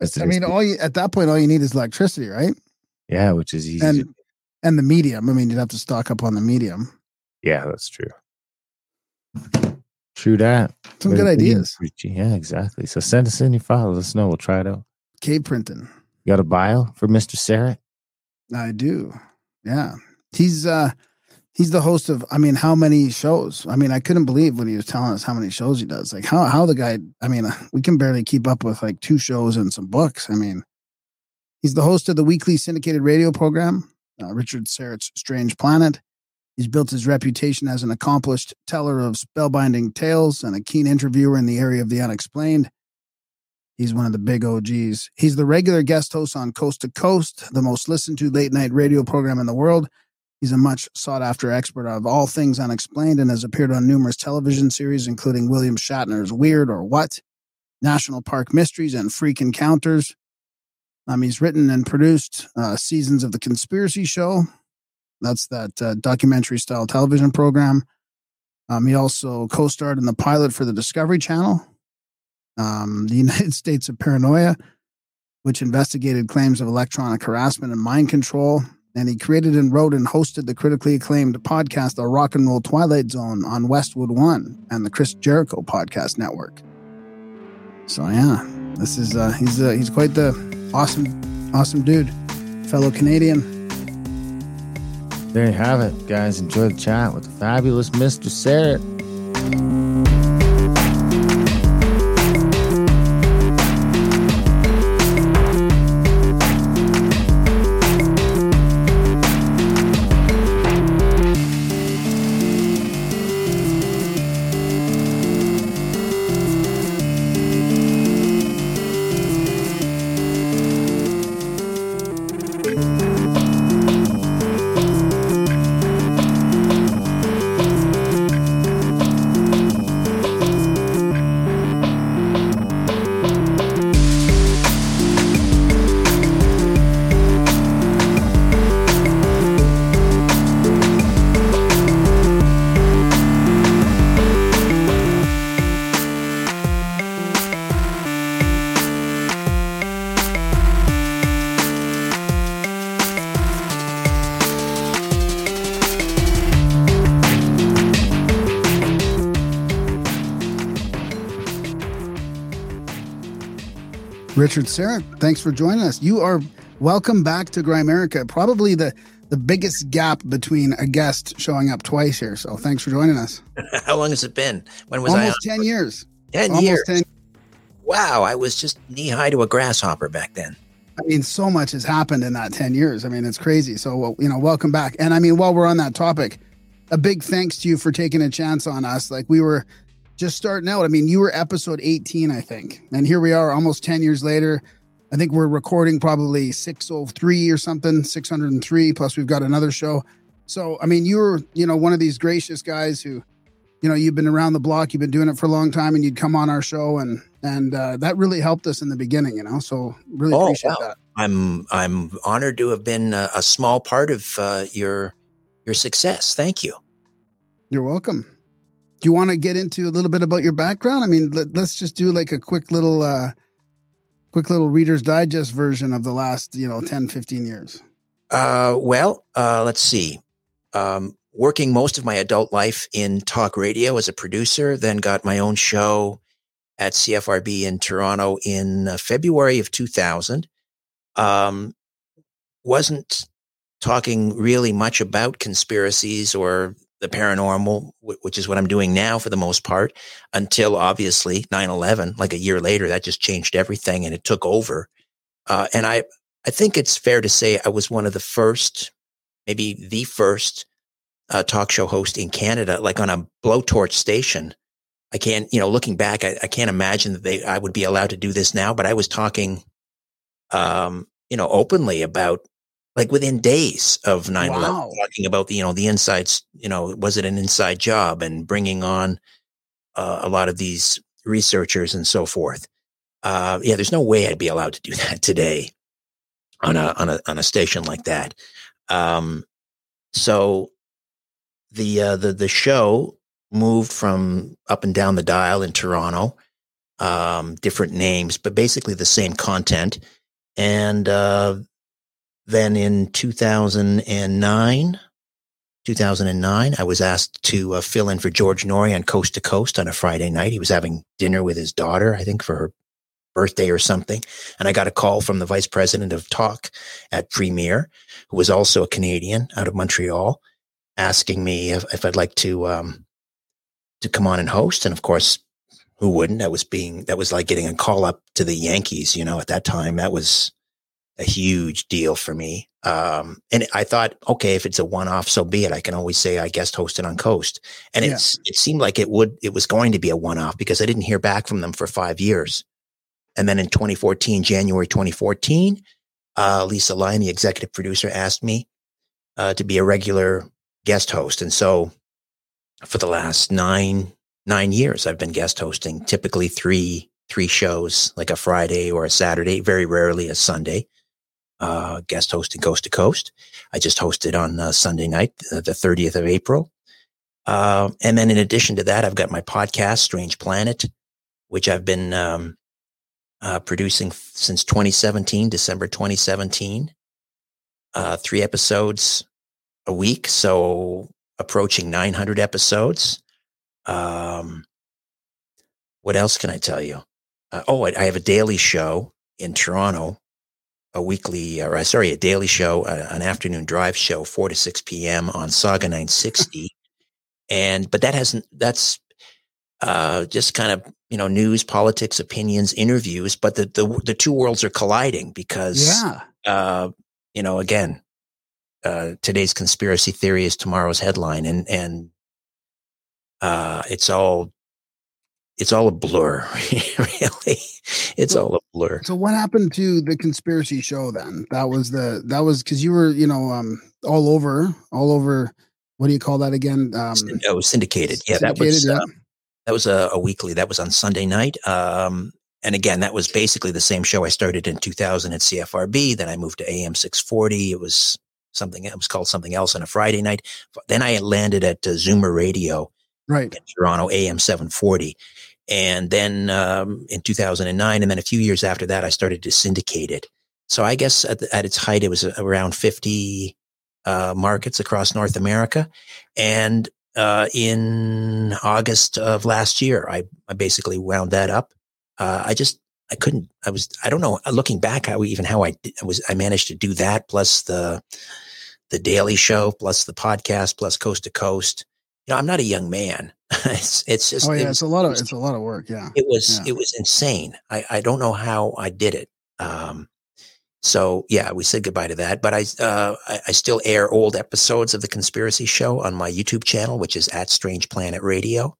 Speaker 1: That's
Speaker 2: I mean, all you at that point, all you need is electricity, right?
Speaker 1: yeah, which is easy.
Speaker 2: And and the medium. I mean, you'd have to stock up on the medium.
Speaker 1: Yeah, that's true. True that.
Speaker 2: Some
Speaker 1: Way
Speaker 2: good ideas.
Speaker 1: Richie. Yeah, exactly. So send us in your files. Let us know. We'll try it out.
Speaker 2: Cave printing.
Speaker 1: You got a bio for Mr. Syrett?
Speaker 2: I do. Yeah. He's uh he's the host of I mean how many shows? I mean I couldn't believe when he was telling us how many shows he does. Like how how the guy I mean [laughs] we can barely keep up with like two shows and some books. I mean he's the host of the weekly syndicated radio program uh, Richard Syrett's Strange Planet. He's built his reputation as an accomplished teller of spellbinding tales and a keen interviewer in the area of the unexplained. He's one of the big OGs. He's the regular guest host on Coast to Coast, the most listened to late night radio program in the world. He's a much sought after expert of all things unexplained and has appeared on numerous television series, including William Shatner's Weird or What, National Park Mysteries, and Freak Encounters. Um, he's written and produced uh, seasons of The Conspiracy Show. That's that uh, documentary style television program. Um, he also co starred in the pilot for the Discovery Channel, um, The [laughs] United States of Paranoia, which investigated claims of electronic harassment and mind control. And he created and wrote and hosted the critically acclaimed podcast, The Rock and Roll Twilight Zone, on Westwood One and the Chris Jericho Podcast Network. So yeah, this is uh, he's uh, he's quite the awesome awesome dude, fellow Canadian.
Speaker 1: There you have it, guys. Enjoy the chat with the fabulous Mr. Syrett.
Speaker 2: Richard Syrett, thanks for joining us. You are welcome back to Grimerica. Probably the the biggest gap between a guest showing up twice here. So thanks for joining us. [laughs]
Speaker 3: How long has it been? When was
Speaker 2: Almost
Speaker 3: I on?
Speaker 2: ten years.
Speaker 3: 10
Speaker 2: Almost
Speaker 3: years.
Speaker 2: 10
Speaker 3: Wow, I was just knee high to a grasshopper back then.
Speaker 2: I mean, so much has happened in that 10 years. I mean, it's crazy. So, well, you know, welcome back. And I mean, while we're on that topic, a big thanks to you for taking a chance on us. Like, we were just starting out. I mean, you were episode 18, I think. And here we are almost 10 years later. I think we're recording probably 603 or something, 603, plus we've got another show. So, I mean, you were, you know, one of these gracious guys who, you know, you've been around the block, you've been doing it for a long time, and you'd come on our show, and and uh, that really helped us in the beginning, you know. So really
Speaker 3: Oh,
Speaker 2: appreciate
Speaker 3: wow.
Speaker 2: that.
Speaker 3: I'm I'm honored to have been a, a small part of uh, your your success. Thank you.
Speaker 2: You're welcome. Do you want to get into a little bit about your background? I mean, let, let's just do like a quick little, uh, quick little Reader's Digest version of the last, you know, 10, 15 years.
Speaker 3: Uh, well, uh, let's see. Um, working most of my adult life in talk radio as a producer, then got my own show at CFRB in Toronto in uh, February of 2000. Um, wasn't talking really much about conspiracies or the paranormal, which is what I'm doing now for the most part, until obviously 9 11, like a year later, that just changed everything and it took over. Uh, and I, I think it's fair to say I was one of the first, maybe the first uh, talk show host in Canada, like on a blowtorch station. I can't, you know, looking back, I, I can't imagine that they, I would be allowed to do this now, but I was talking, um, you know, openly about like within days of 9 11,
Speaker 2: Wow.
Speaker 3: talking about the, you know, the insides, you know, was it an inside job and bringing on uh, a lot of these researchers and so forth. Uh, yeah, there's no way I'd be allowed to do [laughs] that today on a on a on a station like that. Um, so the uh, the the show moved from up and down the dial in Toronto, um, different names, but basically the same content. And uh, then in 2009, 2009, I was asked to uh, fill in for George Noory on Coast to Coast on a Friday night. He was having dinner with his daughter, I think, for her birthday or something. And I got a call from the vice president of talk at Premier, who was also a Canadian out of Montreal, asking me if, if I'd like to um, to come on and host. And of course, who wouldn't? That was being that was like getting a call up to the Yankees. You know, at that time, that was a huge deal for me. Um, and I thought, okay, if it's a one-off, so be it. I can always say I guest hosted on Coast, and
Speaker 2: Yeah.
Speaker 3: it's it seemed like it would it was going to be a one-off because I didn't hear back from them for five years, And then in 2014, January 2014, uh, Lisa Lyon, the executive producer, asked me uh, to be a regular guest host. And so for the last nine nine years, I've been guest hosting, typically three three shows, like a Friday or a Saturday, very rarely a Sunday. Uh, guest hosting coast to coast. I just hosted on uh, Sunday night, uh, the 30th of April. Uh, and then in addition to that, I've got my podcast, Strange Planet, which I've been um, uh, producing since 2017, December 2017. Uh, three episodes a week, so approaching 900 episodes. Um, what else can I tell you? Uh, oh, I, I have a daily show in Toronto, a weekly, or uh, sorry, a daily show, uh, an afternoon drive show, 4 to 6 p.m. on Sauga 960. [laughs] and, but that hasn't, that's uh, just kind of, you know, news, politics, opinions, interviews, but the, the, the two worlds are colliding because,
Speaker 2: Yeah.
Speaker 3: uh, you know, again, uh, today's conspiracy theory is tomorrow's headline, and and uh, it's all it's all a blur, [laughs] really. It's all a blur.
Speaker 2: So what happened to the conspiracy show then? That was the that was because you were you know um all over all over. What do you call that again? Um,
Speaker 3: oh, syndicated. Yeah, that was
Speaker 2: yeah.
Speaker 3: uh, that was a, a weekly. That was on Sunday night. Um, and again, that was basically the same show I started in 2000 at CFRB. Then I moved to AM 640. It was something. It was called something else on a Friday night. Then I landed at uh, Zoomer Radio
Speaker 2: right.
Speaker 3: in Toronto, AM 740. And then um, in 2009, and then a few years after that, I started to syndicate it. So I guess at, the, at its height, it was around 50 uh, markets across North America. And uh, in August of last year, I, I basically wound that up. Uh, I just, I couldn't, I was, I don't know, looking back, how even how I, I was, I managed to do that plus the, the daily show, plus the podcast, plus coast to coast. You know, I'm not a young man. [laughs] it's, it's just,
Speaker 2: Oh
Speaker 3: it
Speaker 2: yeah,
Speaker 3: was-
Speaker 2: it's a lot of it's a lot of work. Yeah.
Speaker 3: it was
Speaker 2: Yeah.
Speaker 3: it was insane. I, I don't know how I did it. Um, so yeah, we said goodbye to that. But I, uh, I I still air old episodes of the Conspiracy Show on my YouTube channel, which is at Strange Planet Radio.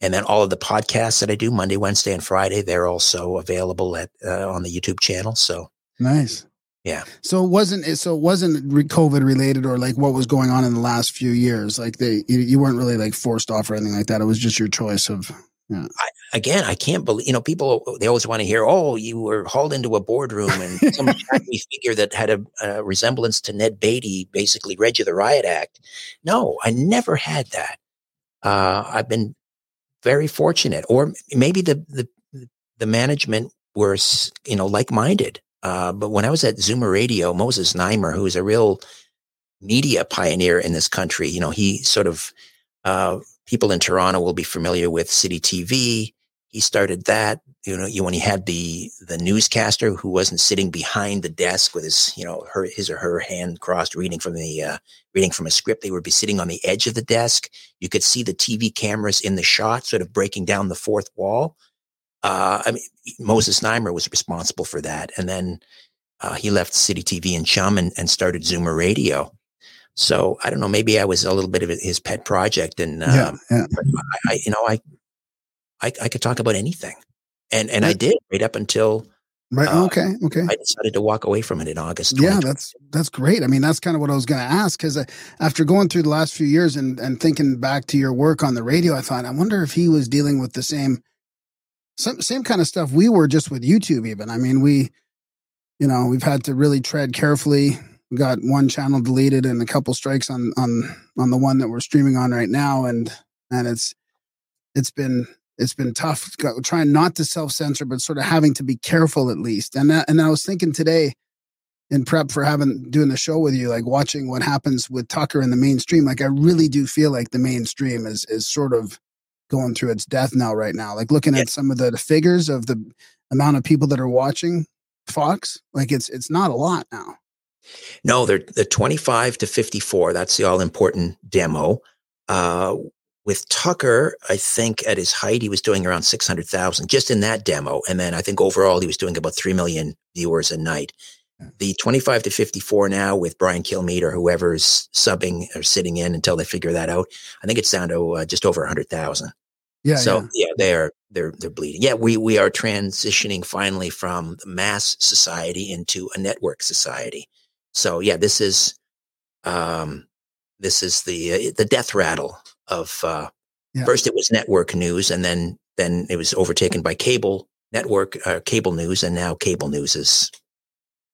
Speaker 3: And then all of the podcasts that I do Monday, Wednesday, and Friday, they're also available at uh, on the YouTube channel. So
Speaker 2: Nice.
Speaker 3: Yeah.
Speaker 2: So it wasn't so it wasn't COVID related or like what was going on in the last few years? Like they you, weren't really like forced off or anything like that. It was just your choice of
Speaker 3: again, I can't believe, you know, people, they always want to hear, oh, you were hauled into a boardroom and [laughs] some shiny figure that had a, a resemblance to Ned Beatty basically read you the riot act. No, I never had that. Uh, I've been very fortunate, or maybe the, the, the management were, you know, like-minded. Uh, but when I was at Zoomer Radio, Moses Znaimer, who is a real media pioneer in this country, you know, he sort of, uh, people in Toronto will be familiar with City TV. He started that, you know, you, when he had the, the newscaster who wasn't sitting behind the desk with his, you know, her, his or her hand crossed reading from the, uh, reading from a script. They would be sitting on the edge of the desk. You could see the TV cameras in the shot, sort of breaking down the fourth wall. Uh, I mean, Moses Znaimer was responsible for that. And then, uh, he left City TV and Chum and, and started Zoomer Radio. So I don't know, maybe I was a little bit of his pet project and, um,
Speaker 2: yeah, yeah.
Speaker 3: I, you know, I, I, I could talk about anything, and and I did right up until
Speaker 2: Right.
Speaker 3: uh,
Speaker 2: okay. Okay.
Speaker 3: I decided to walk away from it in August.
Speaker 2: Yeah, that's that's great. I mean, that's kind of what I was going to ask because after going through the last few years and and thinking back to your work on the radio, I thought I wonder if he was dealing with the same same kind of stuff we were just with YouTube. Even I mean, we you know we've had to really tread carefully. We got one channel deleted and a couple strikes on on on the one that we're streaming on right now, and and it's it's been it's been tough trying not to self censor, but sort of having to be careful at least. And that, and I was thinking today in prep for having doing the show with you, like watching what happens with Tucker in the mainstream. Like I really do feel like the mainstream is is sort of going through its death now right now. Like looking
Speaker 3: Yeah.
Speaker 2: at some of the, the figures of the amount of people that are watching Fox, like it's it's not a lot now.
Speaker 3: No, they're the 25 to 54. That's the all important demo. Uh, with Tucker, I think at his height, he was doing around 600,000 just in that demo. And then I think overall, he was doing about 3 million viewers a night. The 25 to 54 now with Brian Kilmeade or whoever's subbing or sitting in until they figure that out, I think it's down to uh, just over 100,000.
Speaker 2: Yeah,
Speaker 3: so
Speaker 2: yeah.
Speaker 3: yeah. they're they're they're bleeding. Yeah, we we are transitioning finally from the mass society into a network society. So yeah, this is um this is the uh, the death rattle of uh
Speaker 2: Yeah.
Speaker 3: first it was network news and then then it was overtaken by cable network uh, cable news and now cable news is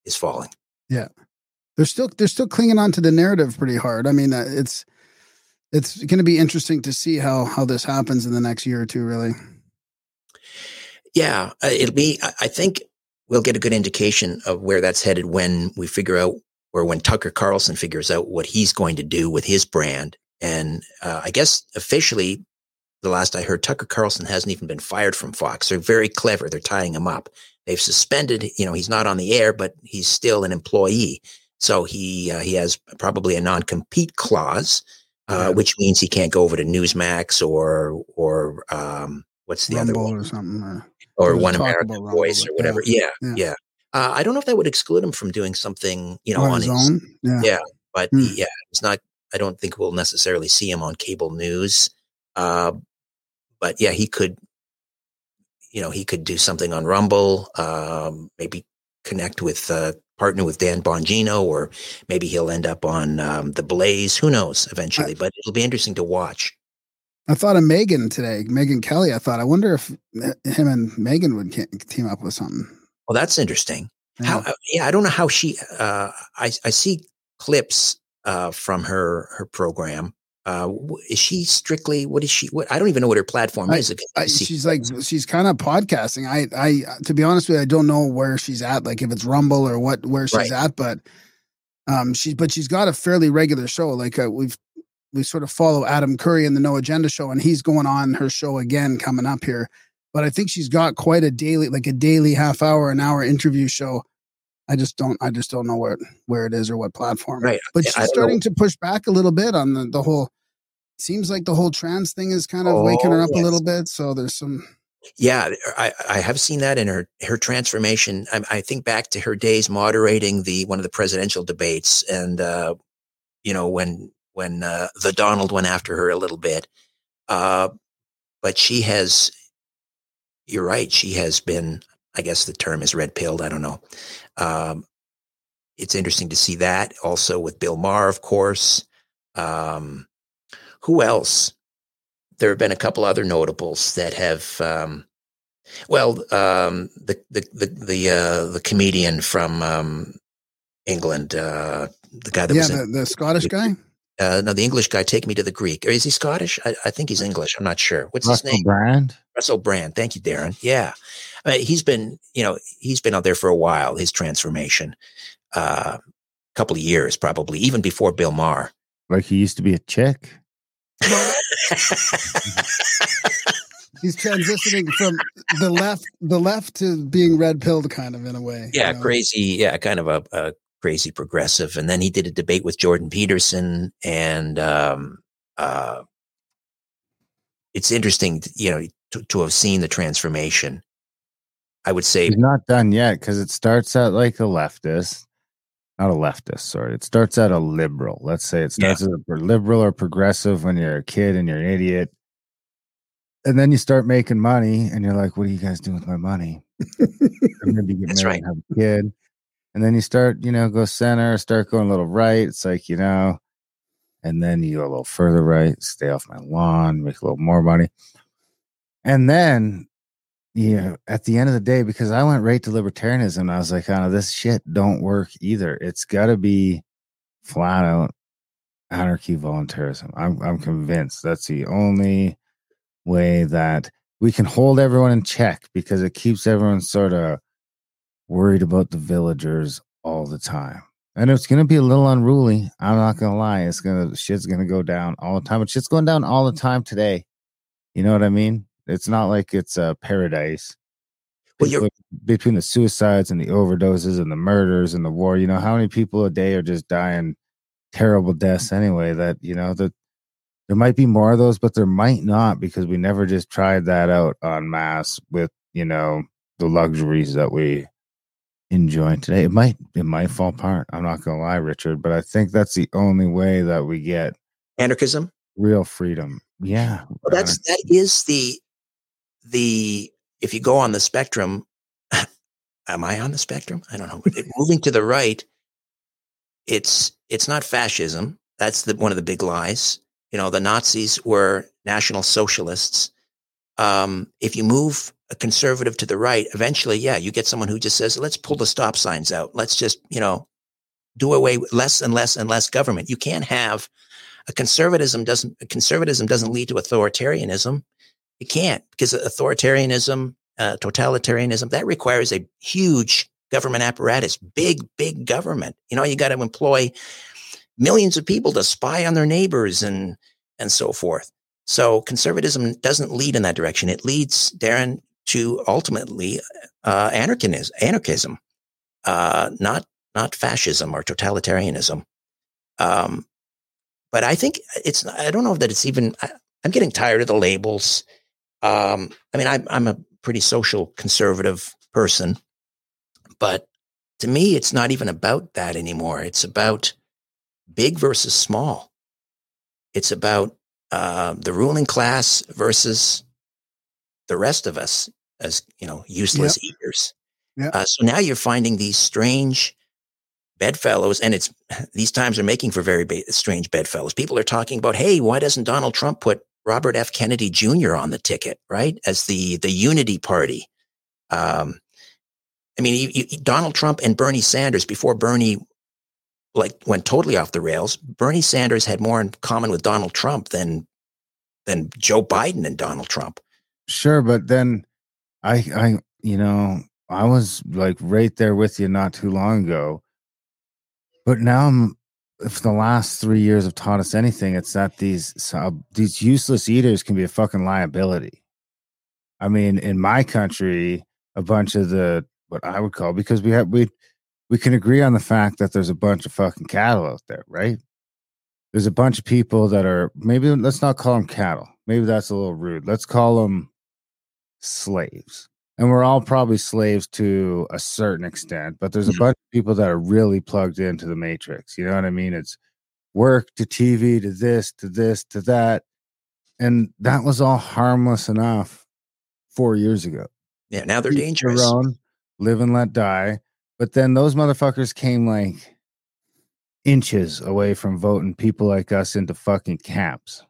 Speaker 3: is falling.
Speaker 2: Yeah, they're still they're still clinging on to the narrative pretty hard. I mean, uh, it's it's going to be interesting to see how how this happens in the next year or two. Really,
Speaker 3: Yeah, uh, it'll be. I I think we'll get a good indication of where that's headed when we figure out, or when Tucker Carlson figures out what he's going to do with his brand. And uh, I guess officially, the last I heard, Tucker Carlson hasn't even been fired from Fox. They're very clever. They're tying him up. They've suspended. You know, he's not on the air, but he's still an employee. So he uh, he has probably a non compete clause, uh,
Speaker 2: Yeah.
Speaker 3: which means he can't go over to Newsmax or or um, what's the other
Speaker 2: Rumble
Speaker 3: one?
Speaker 2: or something. Or,
Speaker 3: or One American
Speaker 2: Rumble,
Speaker 3: Voice or whatever. Yeah,
Speaker 2: yeah.
Speaker 3: yeah. Uh, I don't know if that would exclude him from doing something, you know,
Speaker 2: on
Speaker 3: on
Speaker 2: his
Speaker 3: his,
Speaker 2: own. Yeah.
Speaker 3: Yeah. but
Speaker 2: Hmm.
Speaker 3: yeah, it's not. I don't think we'll necessarily see him on cable news. Uh, but yeah, he could, you know, he could do something on Rumble. Um, maybe connect with uh, partner with Dan Bongino, or maybe he'll end up on um, the Blaze. Who knows? Eventually, but it'll be interesting to watch.
Speaker 2: I thought of Megyn today, Megyn Kelly. I thought, I wonder if uh, him and Megyn would team up with something.
Speaker 3: Well, that's interesting.
Speaker 2: Yeah.
Speaker 3: How? uh, Yeah, I don't know how she. Uh, I I see clips uh, from her her program. Uh, is she strictly? What is she? What I don't even know what her platform
Speaker 2: I-
Speaker 3: is.
Speaker 2: I, she's like she's kind of podcasting. I I to be honest with you, I don't know where she's at. Like if it's Rumble or what where she's
Speaker 3: Right.
Speaker 2: at, but um she's but she's got a fairly regular show. Like uh, we've we sort of follow Adam Curry in the No Agenda show, and he's going on her show again coming up here. But I think she's got quite a daily, like a daily half hour, an hour interview show. I just don't, I just don't know where where it is or what platform.
Speaker 3: Right.
Speaker 2: But she's
Speaker 3: know.
Speaker 2: starting to push back a little bit on the, the whole. Seems like the whole trans thing is kind of waking her
Speaker 3: Oh,
Speaker 2: up a little bit. So there's some.
Speaker 3: yeah, I I have seen that in her her transformation. I, I think back to her days moderating the one of the presidential debates, and uh, you know when when uh, the Donald went after her a little bit. Uh, but she has. You're right. She has been. I guess the term is red pilled. I don't know. Um, it's interesting to see that also with Bill Maher, of course. Um, who else? There have been a couple other notables that have. Um, well, um, the the the the uh, the comedian from um, England, uh, the guy that
Speaker 2: yeah,
Speaker 3: was
Speaker 2: the,
Speaker 3: in,
Speaker 2: the Scottish guy. [laughs]
Speaker 3: uh, no, the English guy. Take me to the Greek. Or is he Scottish? I, I think he's English. I'm not sure. What's his
Speaker 1: Russell
Speaker 3: name?
Speaker 1: Brand.
Speaker 3: Russell Brand. Thank you, Darren. Yeah, I mean, he's been, you know, he's been out there for a while. His transformation, a uh, couple of years probably, even before Bill Maher.
Speaker 1: Like he used to be a chick. [laughs]
Speaker 2: He's transitioning from the left, the left to being red pilled, kind of in a way.
Speaker 3: yeah,
Speaker 2: you know?
Speaker 3: crazy. Yeah, kind of a, a crazy progressive. And then he did a debate with Jordan Peterson, and um, uh, it's interesting, you know, to, to have seen the transformation. I would say,
Speaker 1: He's not done yet because it starts out like a leftist, not a leftist. Sorry, it starts out a liberal. Let's say it
Speaker 3: Yeah.
Speaker 1: starts as a liberal or progressive when you're a kid and you're an idiot, and then you start making money, and you're like, "What are you guys doing with my money?" or maybe you get
Speaker 3: That's
Speaker 1: married and have a kid, and then you start, you know, go center, start going a little right. It's like you know, and then you go a little further right, stay off my lawn, make a little more money, and then yeah, at the end of the day, because I went right to libertarianism, I was like, oh, this shit don't work either. It's got to be flat out anarchy voluntarism. I'm I'm convinced that's the only way that we can hold everyone in check because it keeps everyone sort of worried about the villagers all the time. And it's gonna be a little unruly. I'm not gonna lie. It's gonna shit's gonna go down all the time. But shit's going down all the time today. You know what I mean? It's not like it's a paradise.
Speaker 3: Well,
Speaker 1: between the suicides and the overdoses and the murders and the war, you know, how many people a day are just dying terrible deaths anyway that, you know, that there might be more of those, but there might not because we never just tried that out on mass with, you know, the luxuries that we enjoy today. It might it might fall apart. I'm not gonna lie, Richard, but I think that's the only way that we get
Speaker 3: anarchism.
Speaker 1: real freedom yeah.
Speaker 3: Well, that's that is the the if you go on the spectrum, [laughs] am I on the spectrum? I don't know. [laughs] Moving to the right, it's it's not fascism. That's the one of the big lies. You know, the Nazis were national socialists. Um, if you move a conservative to the right, eventually, yeah, you get someone who just says, "Let's pull the stop signs out. Let's just, you know, do away with less and less and less government." You can't have a conservatism doesn't a conservatism doesn't lead to authoritarianism. Can't because authoritarianism, uh, totalitarianism, that requires a huge government apparatus, big, big government. You know, you got to employ millions of people to spy on their neighbors and and so forth. So conservatism doesn't lead in that direction. It leads, Darren, to ultimately uh, anarchism, anarchism, uh, not not fascism or totalitarianism. Um, but I think it's. I don't know that it's even. I, I'm getting tired of the labels. Um, I mean, I'm I'm a pretty social conservative person, but to me, it's not even about that anymore. It's about big versus small. It's about uh, the ruling class versus the rest of us as you know useless eaters.
Speaker 2: Yeah.
Speaker 3: Uh, so now you're finding these strange bedfellows, and it's [laughs] these times are making for very ba- strange bedfellows. People are talking about, hey, why doesn't Donald Trump put Robert F. Kennedy Jr. on the ticket, right, as the the unity party? Um, I mean, you, you, Donald Trump and Bernie Sanders before Bernie like went totally off the rails. Bernie Sanders had more in common with Donald Trump than than Joe Biden and Donald Trump.
Speaker 1: Sure, but then I I you know, I was like right there with you not too long ago. But now I'm if the last three years have taught us anything, it's that these these useless eaters can be a fucking liability. I mean, in my country, a bunch of the what I would call because we have we we can agree on the fact that there's a bunch of fucking cattle out there, right? There's a bunch of people that are maybe let's not call them cattle. Maybe that's a little rude. Let's call them slaves. And we're all probably slaves to a certain extent, but there's a
Speaker 3: Mhm.
Speaker 1: bunch of people that are really plugged into the matrix. You know what I mean? It's work to TV to this to this to that. And that was all harmless enough four years ago
Speaker 3: Yeah, now they're dangerous.
Speaker 1: own, live and let die. But then those motherfuckers came like inches away from voting people like us into fucking camps.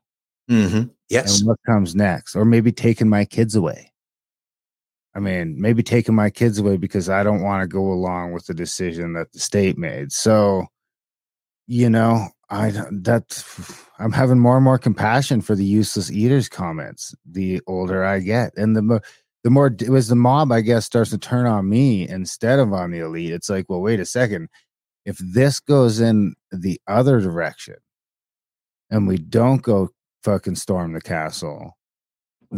Speaker 3: hmm Yes.
Speaker 1: And what comes next? Or maybe taking my kids away. I mean, maybe taking my kids away because I don't want to go along with the decision that the state made. So, you know, I that I'm having more and more compassion for the useless eaters comments the older I get, and the mo- the more it was the mob, I guess, starts to turn on me instead of on the elite. It's like, well, wait a second. If this goes in the other direction, and we don't go fucking storm the castle,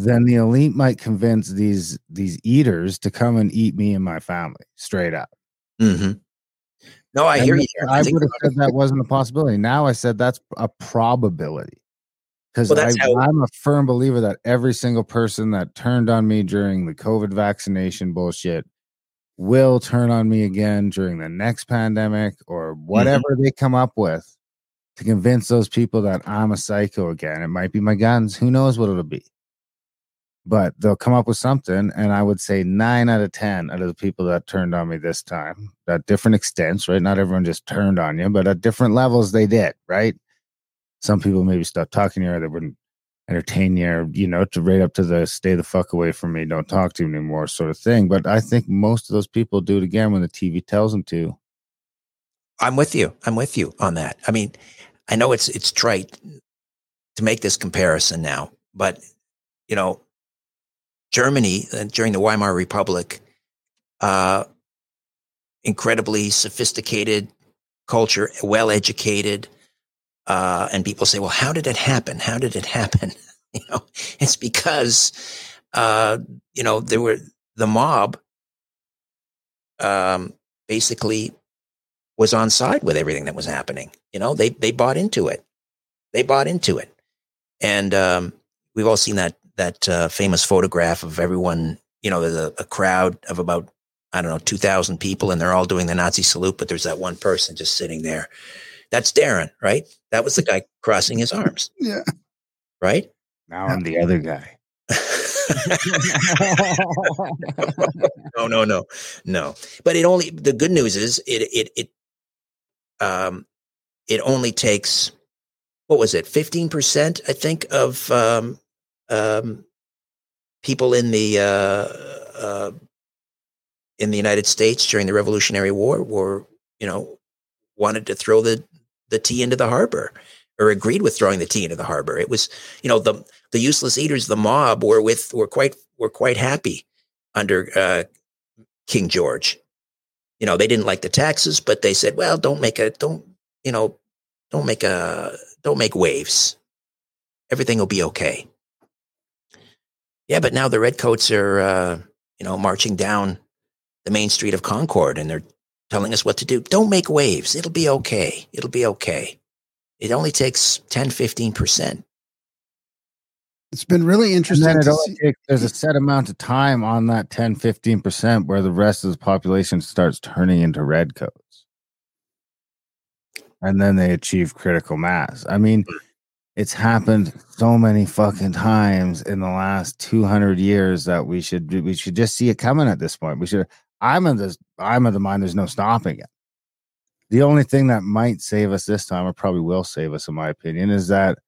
Speaker 1: then the elite might convince these these eaters to come and eat me and my family straight up.
Speaker 3: Mm-hmm. No, I
Speaker 1: And
Speaker 3: hear you.
Speaker 1: I would have said that wasn't a possibility. Now I said that's a probability. Because
Speaker 3: Well, how-
Speaker 1: I'm a firm believer that every single person that turned on me during the COVID vaccination bullshit will turn on me again during the next pandemic or whatever they come up with to convince those people that I'm a psycho again. It might be my guns. Who knows what it'll be? But they'll come up with something. And I would say nine out of 10 out of the people that turned on me this time, at different extents, right? Not everyone just turned on you, but at different levels they did, right? Some people maybe stopped talking to you or they wouldn't entertain you, or, you know, to right up to the stay the fuck away from me, don't talk to me anymore sort of thing. But I think most of those people do it again when the TV tells them to.
Speaker 3: I'm with you. I'm with you on that. I mean, I know it's it's trite to make this comparison now, but you know, Germany uh, during the Weimar Republic, uh, incredibly sophisticated culture, well educated, uh, and people say, "Well, how did it happen? How did it happen?" [laughs] you know, it's because uh, you know there were the mob um, basically was on side with everything that was happening. You know, they they bought into it. They bought into it, and um, we've all seen that that uh, famous photograph of everyone. You know, there's a, a crowd of about I don't know two thousand people, and they're all doing the Nazi salute, but there's that one person just sitting there. That's Darren, right? That was the guy crossing his arms,
Speaker 2: Yeah.
Speaker 3: right?
Speaker 1: Now I'm the other guy. [laughs]
Speaker 3: no, no, no, no. But it only the good news is it it it um it only takes what was it fifteen percent I think of um um people in the uh, uh in the United States during the Revolutionary War were you know wanted to throw the the tea into the harbor or agreed with throwing the tea into the harbor. It was you know the the useless eaters, the mob, were with were quite were quite happy under uh, King George. You know, they didn't like the taxes, but they said, "Well, don't make a don't you know, don't make a don't make waves. Everything will be okay." Yeah, but now the redcoats are uh, you know marching down the main street of Concord, and they're telling us what to do. Don't make waves. It'll be okay. It'll be okay. It only takes 10, 15 percent.
Speaker 2: It's been really
Speaker 1: And
Speaker 2: interesting.
Speaker 1: then it
Speaker 2: to
Speaker 1: only
Speaker 2: see-
Speaker 1: takes, there's a set amount of time on that 10, 15% where the rest of the population starts turning into redcoats. And then they achieve critical mass. I mean, it's happened so many fucking times in the last 200 years that we should we should just see it coming at this point. We should I'm of this I'm of the mind there's no stopping it. The only thing that might save us this time, or probably will save us, in my opinion, is that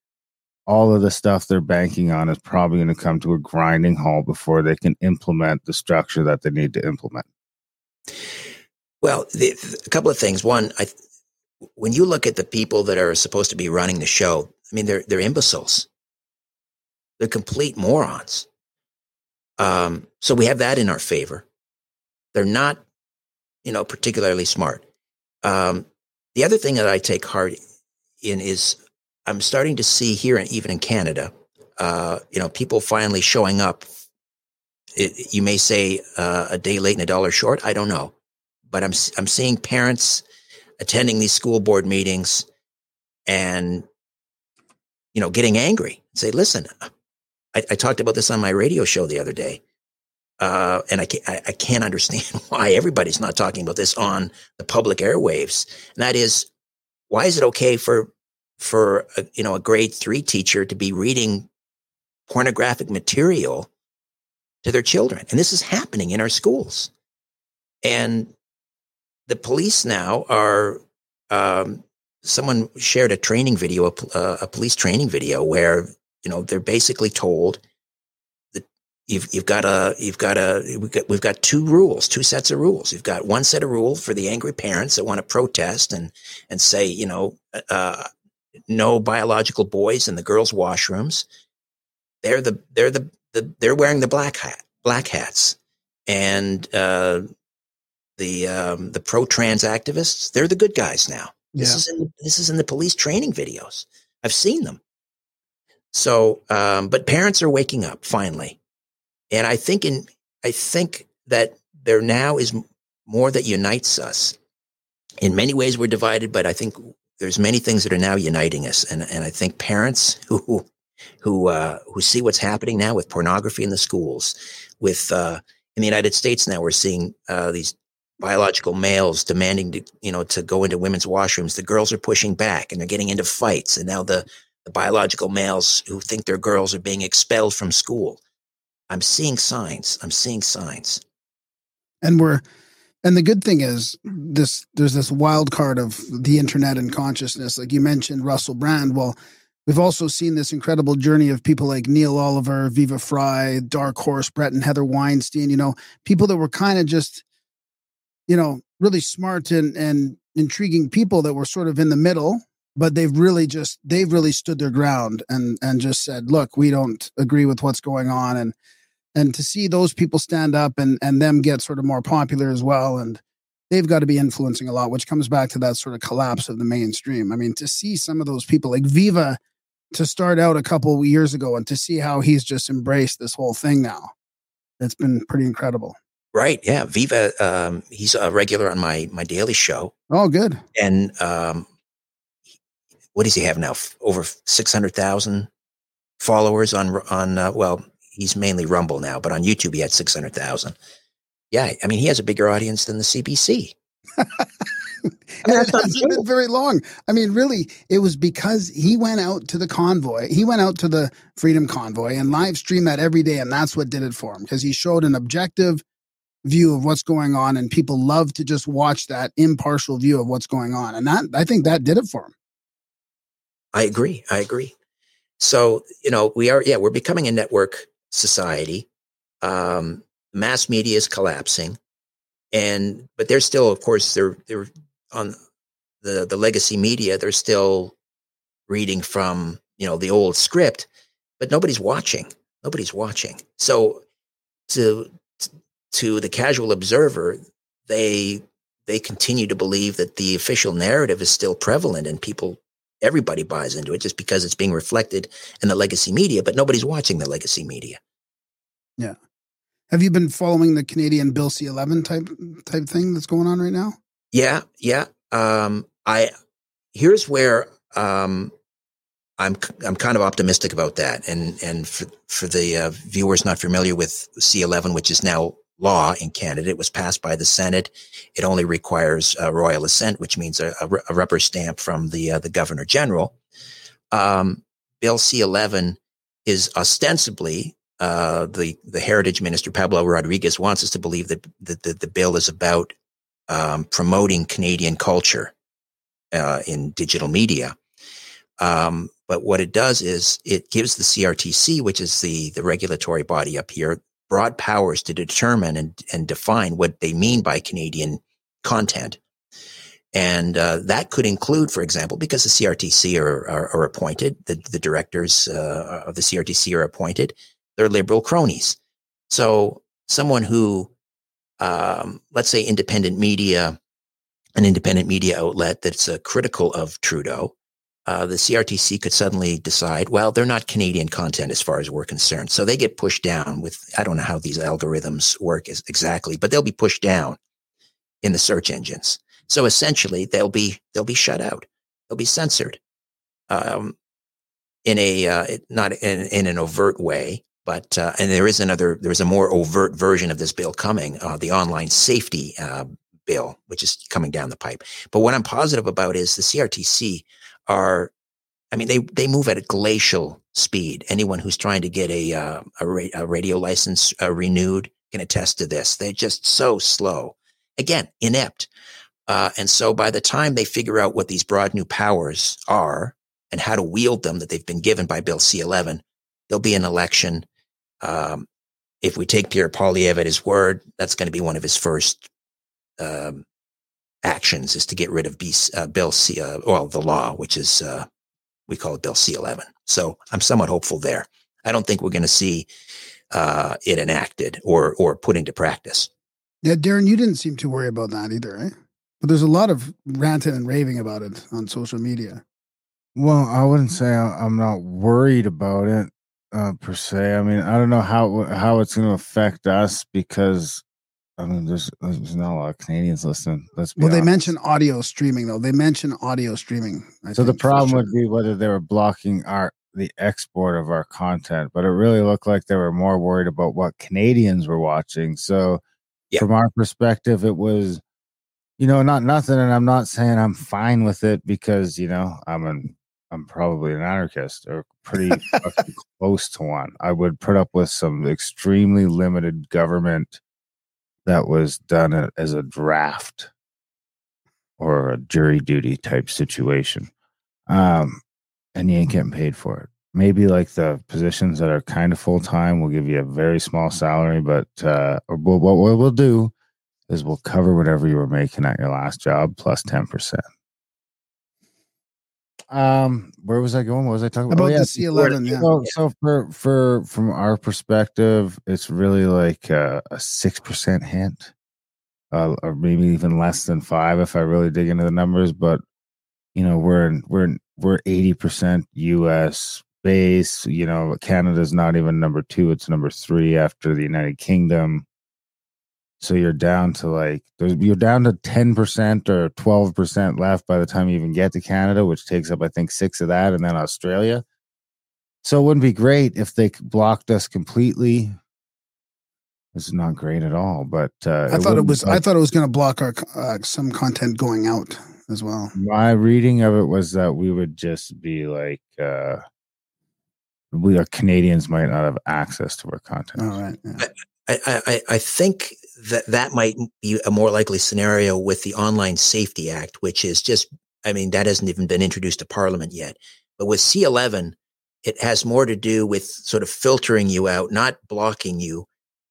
Speaker 1: all of the stuff they're banking on is probably going to come to a grinding halt before they can implement the structure that they need to implement.
Speaker 3: Well, the, a couple of things. One, I, when you look at the people that are supposed to be running the show, I mean, they're they're imbeciles. They're complete morons. Um, so we have that in our favor. They're not, you know, particularly smart. Um, the other thing that I take heart in is I'm starting to see here, and even in Canada, uh, you know, people finally showing up. It, you may say uh, a day late and a dollar short. I don't know but I'm I'm seeing parents attending these school board meetings and you know getting angry. Say, listen, I, I talked about this on my radio show the other day, uh, and I can't, I, I can't understand [laughs] why everybody's not talking about this on the public airwaves. And that is, why is it okay for for a, you know a grade three teacher to be reading pornographic material to their children? And this is happening in our schools. And the police now are um, someone shared a training video a, uh, a police training video where you know they're basically told that you've you've got a you've got a we've got, we've got two rules two sets of rules. You've got one set of rules for the angry parents that want to protest and and say you know uh, no biological boys in the girls washrooms. They're the they're the, the they're wearing the black hat black hats. And uh, the um, the pro trans activists they're the good guys now. This
Speaker 2: Yeah.
Speaker 3: is in this is in the police training videos. I've seen them. So, um, but parents are waking up finally, and I think in I think that there now is more that unites us. In many ways, we're divided, but I think there's many things that are now uniting us, and and I think parents [laughs] who who uh, who see what's happening now with pornography in the schools, with uh, in the United States now we're seeing uh, these biological males demanding to you know to go into women's washrooms. The girls are pushing back and they're getting into fights, and now the the biological males who think they're girls are being expelled from school. I'm seeing signs. I'm seeing signs.
Speaker 2: and we're and the good thing is this there's this wild card of the internet and consciousness like you mentioned russell brand well we've also seen this incredible journey of people like neil oliver viva Frei dark horse brett and heather weinstein you know people that were kind of just you know really smart and and intriguing people that were sort of in the middle but they've really just they've really stood their ground and and just said look we don't agree with what's going on and and to see those people stand up and and them get sort of more popular as well and they've got to be influencing a lot which comes back to that sort of collapse of the mainstream. I mean to see some of those people like viva to start out a couple years ago and to see how he's just embraced this whole thing now it's been pretty incredible
Speaker 3: Right? Yeah. Viva. Um, he's a regular on my my daily show,
Speaker 2: oh good
Speaker 3: and um, what does he have now? F- Over six hundred thousand followers on on. Uh, well, he's mainly Rumble now, but on YouTube he had six hundred thousand. Yeah, I mean he has a bigger audience than the CBC. I
Speaker 2: it hasn't been very long. I mean, really, it was because he went out to the convoy. He went out to the Freedom Convoy and live streamed that every day, and that's what did it for him because he showed an objective view of what's going on, and people love to just watch that impartial view of what's going on, and that I think that did it for him.
Speaker 3: I agree. I agree. So, you know, we are, yeah, we're becoming a network society. Um, mass media is collapsing. And, but they're still, of course, they're, they're on the, the legacy media. They're still reading from, you know, the old script, but nobody's watching. Nobody's watching. So to, to the casual observer, they, they continue to believe that the official narrative is still prevalent and people everybody buys into it just because it's being reflected in the legacy media, but nobody's watching the legacy media.
Speaker 2: Yeah. Have you been following the Canadian Bill C eleven type type thing that's going on right now?
Speaker 3: Yeah, yeah. Um, I here's where um, I'm I'm kind of optimistic about that, and and for for the uh, viewers not familiar with C eleven, which is now law in Canada. It was passed by the Senate. It only requires a royal assent, which means a, a rubber stamp from the uh, the governor general. Um, Bill C11 is ostensibly uh, the the heritage minister Pablo Rodriguez wants us to believe that the, the, the bill is about um, promoting Canadian culture uh, in digital media. Um, but what it does is it gives the CRTC, which is the the regulatory body up here, broad powers to determine and, and define what they mean by Canadian content. And uh, that could include, for example, because the CRTC are, are, are appointed, the, the directors uh, of the CRTC are appointed, they're liberal cronies. So someone who, um, let's say, independent media, an independent media outlet that's uh, critical of Trudeau, uh, the CRTC could suddenly decide, well, they're not Canadian content as far as we're concerned. So they get pushed down with, I don't know how these algorithms work exactly, but they'll be pushed down in the search engines. So essentially they'll be, they'll be shut out. They'll be censored, um, in a, uh, not in, in an overt way, but, uh, and there is another, there's a more overt version of this bill coming, uh, the online safety, uh, bill, which is coming down the pipe. But what I'm positive about is the CRTC are, I mean, they, they move at a glacial speed. Anyone who's trying to get a, uh, a, ra- a, radio license uh, renewed can attest to this. They're just so slow. Again, inept. Uh, and so by the time they figure out what these broad new powers are and how to wield them that they've been given by Bill C11, there'll be an election. Um, if we take Pierre Poilievre at his word, that's going to be one of his first um, actions is to get rid of B, uh, Bill C, uh, well, the law, which is, uh, we call it Bill C11. So I'm somewhat hopeful there. I don't think we're going to see uh, it enacted or or put into practice.
Speaker 2: Yeah, Darren, you didn't seem to worry about that either, eh? But there's a lot of ranting and raving about it on social media.
Speaker 1: Well, I wouldn't say I'm not worried about it uh, per se. I mean, I don't know how how it's going to affect us because I mean, there's there's not a lot of Canadians listening. Let's be
Speaker 2: Well, they
Speaker 1: honest.
Speaker 2: mention audio streaming though. They mention audio streaming. I
Speaker 1: So the
Speaker 2: think, for
Speaker 1: problem
Speaker 2: sure.
Speaker 1: would be whether they were blocking our the export of our content, but it really looked like they were more worried about what Canadians were watching. So
Speaker 3: Yeah.
Speaker 1: from our perspective, it was, you know, not nothing. And I'm not saying I'm fine with it because you know I'm an I'm probably an anarchist or pretty [laughs] close to one. I would put up with some extremely limited government that was done as a draft or a jury duty type situation. Um, and you ain't getting paid for it. Maybe like the positions that are kind of full time will give you a very small salary, but uh, or what we'll do is we'll cover whatever you were making at your last job plus plus ten percent. Um, where was I going? What was I talking about?
Speaker 2: about
Speaker 1: Oh, yeah,
Speaker 2: the C11. Yeah.
Speaker 1: so, so for for from our perspective, it's really like a six percent hint, uh, or maybe even less than five if I really dig into the numbers. But you know, we're in, we're in, we're eighty percent U.S. base. You know, Canada's not even number two; it's number three after the United Kingdom. So you're down to like you're down to ten percent or twelve percent left by the time you even get to Canada, which takes up I think six of that, and then Australia. So it wouldn't be great if they blocked us completely. This is not great at all, but uh,
Speaker 2: I thought it
Speaker 1: wouldn't-
Speaker 2: was. I thought it was going to block our uh, some content going out as well.
Speaker 1: My reading of it was that we would just be like, uh, we are Canadians might not have access to our content.
Speaker 2: All right. Yeah.
Speaker 3: I, I, I think that that might be a more likely scenario with the Online Safety Act, which is just, I mean, that hasn't even been introduced to Parliament yet. But with C11, it has more to do with sort of filtering you out, not blocking you.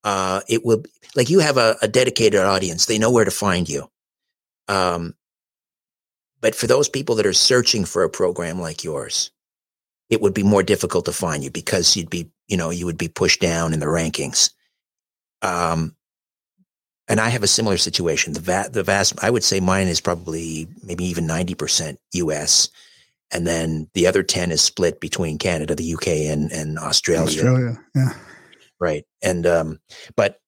Speaker 3: Uh, it will, like you have a, a dedicated audience, they know where to find you. Um, but for those people that are searching for a program like yours, it would be more difficult to find you because you'd be, you know, you would be pushed down in the rankings. Um, and I have a similar situation. The va- the vast, I would say mine is probably maybe even 90% US. And then the other 10 is split between Canada, the UK and, and Australia.
Speaker 2: Australia. Yeah.
Speaker 3: Right. And, um, but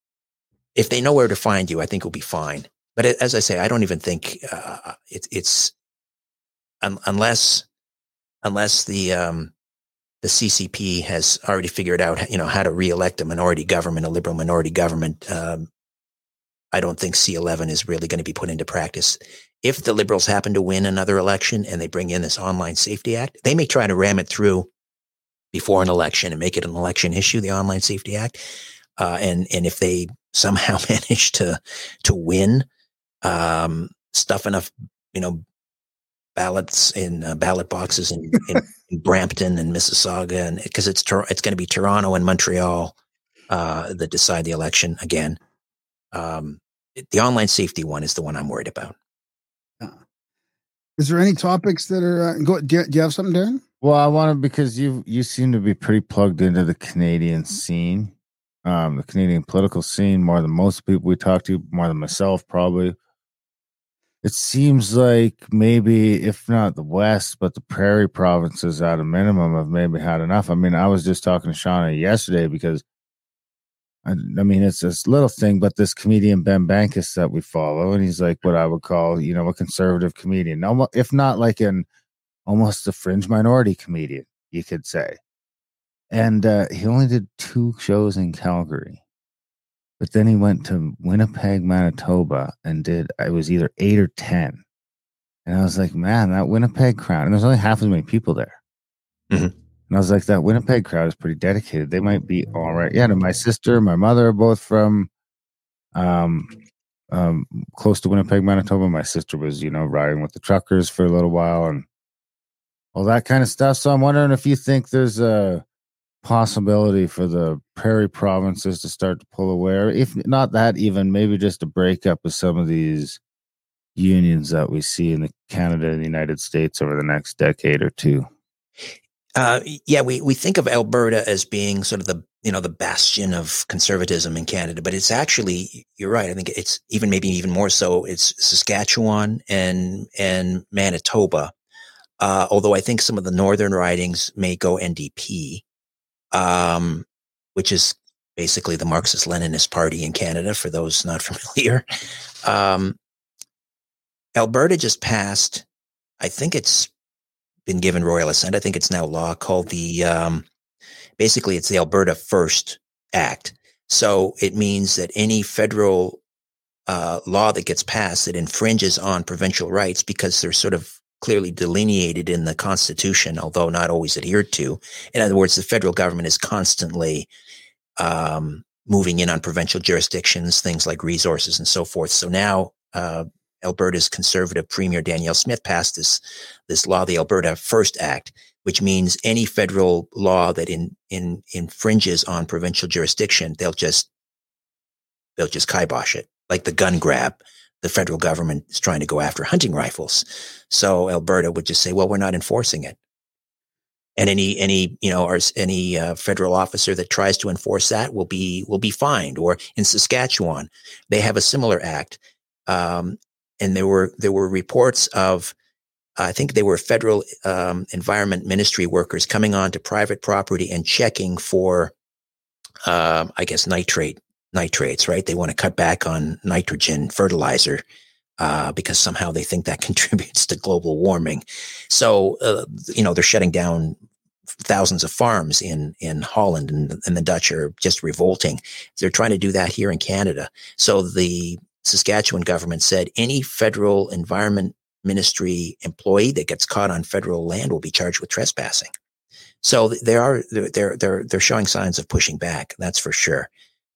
Speaker 3: if they know where to find you, I think we'll be fine. But as I say, I don't even think, uh, it, it's, un- unless, unless the, um, the CCP has already figured out, you know, how to reelect a minority government, a liberal minority government. Um, I don't think C11 is really going to be put into practice. If the liberals happen to win another election and they bring in this online safety act, they may try to ram it through before an election and make it an election issue, the online safety act. Uh, and, and if they somehow [laughs] manage to, to win, um, stuff enough, you know, ballots in uh, ballot boxes in, in, [laughs] in, Brampton and Mississauga, and because it's it's going to be Toronto and Montreal uh, that decide the election again. Um, the online safety one is the one I'm worried about.
Speaker 2: Yeah. Is there any topics that are uh, go? Do you, do you have something, Darren?
Speaker 1: Well, I want to because you you seem to be pretty plugged into the Canadian scene, um, the Canadian political scene more than most people we talk to, more than myself probably it seems like maybe if not the west but the prairie provinces at a minimum have maybe had enough i mean i was just talking to shauna yesterday because I, I mean it's this little thing but this comedian Ben Bankas that we follow and he's like what i would call you know a conservative comedian if not like an almost a fringe minority comedian you could say and uh, he only did two shows in calgary but then he went to Winnipeg, Manitoba, and did it was either eight or ten. And I was like, man, that Winnipeg crowd, and there's only half as many people there. Mm-hmm. And I was like, that Winnipeg crowd is pretty dedicated. They might be all right. Yeah, my sister, my mother are both from um um close to Winnipeg, Manitoba. My sister was, you know, riding with the truckers for a little while and all that kind of stuff. So I'm wondering if you think there's a possibility for the prairie provinces to start to pull away, or if not that, even maybe just a breakup of some of these unions that we see in the Canada and the United States over the next decade or two?
Speaker 3: Uh, yeah, we, we think of Alberta as being sort of the you know the bastion of conservatism in Canada, but it's actually you're right. I think it's even maybe even more so. It's Saskatchewan and and Manitoba. Uh, although I think some of the northern ridings may go NDP, um, which is basically the Marxist Leninist Party in Canada, for those not [laughs] familiar. Um, Alberta just passed, I think it's been given royal assent. I think it's now law called the, um, basically, it's the Alberta First Act. So it means that any federal uh, law that gets passed that infringes on provincial rights because they're sort of clearly delineated in the Constitution, although not always adhered to. In other words, the federal government is constantly um, moving in on provincial jurisdictions, things like resources and so forth. So now uh, Alberta's conservative premier Danielle Smith passed this this law, the Alberta First Act, which means any federal law that in, in infringes on provincial jurisdiction, they'll just they'll just kibosh it, like the gun grab the federal government is trying to go after hunting rifles. So Alberta would just say, well, we're not enforcing it. And any, any, you know, or any uh, federal officer that tries to enforce that will be, will be fined. Or in Saskatchewan, they have a similar act. Um, and there were, there were reports of, I think they were federal um, environment ministry workers coming onto private property and checking for, uh, I guess, nitrate nitrates, right? They want to cut back on nitrogen fertilizer uh, because somehow they think that [laughs] contributes to global warming. So, uh, you know, they're shutting down thousands of farms in in Holland, and, and the Dutch are just revolting. They're trying to do that here in Canada. So the Saskatchewan government said any federal environment ministry employee that gets caught on federal land will be charged with trespassing. So they are they're they're they're showing signs of pushing back. That's for sure.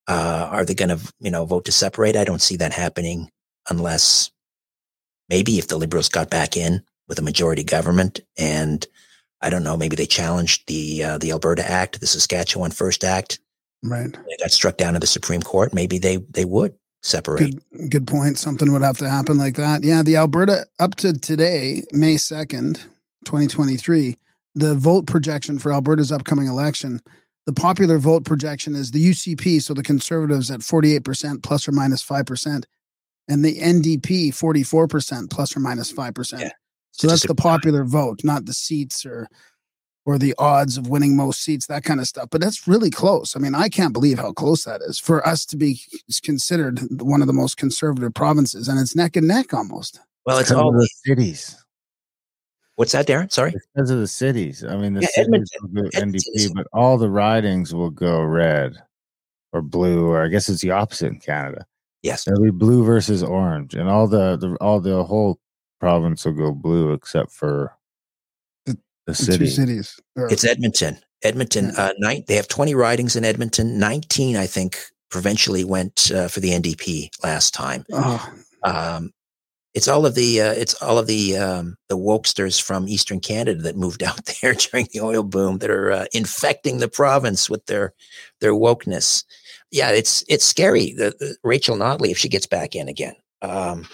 Speaker 3: Uh, are they going to you know vote to separate? I don't see that happening unless maybe if the Liberals got back in with a majority government and I don't know maybe they challenged the uh, the Alberta Act, the Saskatchewan First Act.
Speaker 2: Right.
Speaker 3: They got struck down in the Supreme Court. Maybe they they would separate.
Speaker 2: Good, good point. Something would have to happen like that. Yeah, the Alberta up to today, May second, twenty twenty three the vote projection for Alberta's upcoming election, the popular vote projection is the UCP, so the Conservatives at 48% plus or minus 5%, and the NDP 44% plus or minus 5%.
Speaker 3: Yeah.
Speaker 2: So that's the popular vote, not the seats or or the odds of winning most seats, that kind of stuff. But that's really close. I mean, I can't believe how close that is for us to be considered one of the most conservative provinces, and it's neck and neck almost.
Speaker 3: Well, it's
Speaker 1: Because
Speaker 3: all
Speaker 1: the cities.
Speaker 3: What's that, Darren? Sorry.
Speaker 1: It's because of the cities. I mean, the
Speaker 3: Yeah,
Speaker 1: cities
Speaker 3: Edmonton-
Speaker 1: will go
Speaker 3: Edmonton is-
Speaker 1: NDP, but all the ridings will go red or blue, or I guess it's the opposite in Canada.
Speaker 3: Yes.
Speaker 1: It'll be blue versus orange, and all the, the all the whole province will go blue except for
Speaker 2: The-
Speaker 1: the
Speaker 2: The two cities. Or-
Speaker 3: It's Edmonton. Edmonton.
Speaker 2: Yeah.
Speaker 3: Uh, nine. They have twenty ridings in Edmonton. Nineteen, I think, provincially went uh, for the NDP last time.
Speaker 2: oh,
Speaker 3: Um, it's all of the uh, it's all of the um, the wokesters from Eastern Canada that moved [laughs] out there during the oil boom that are uh, infecting the province with their their wokeness. Yeah, it's it's scary. The, the Rachel Notley, if she gets back in again, um,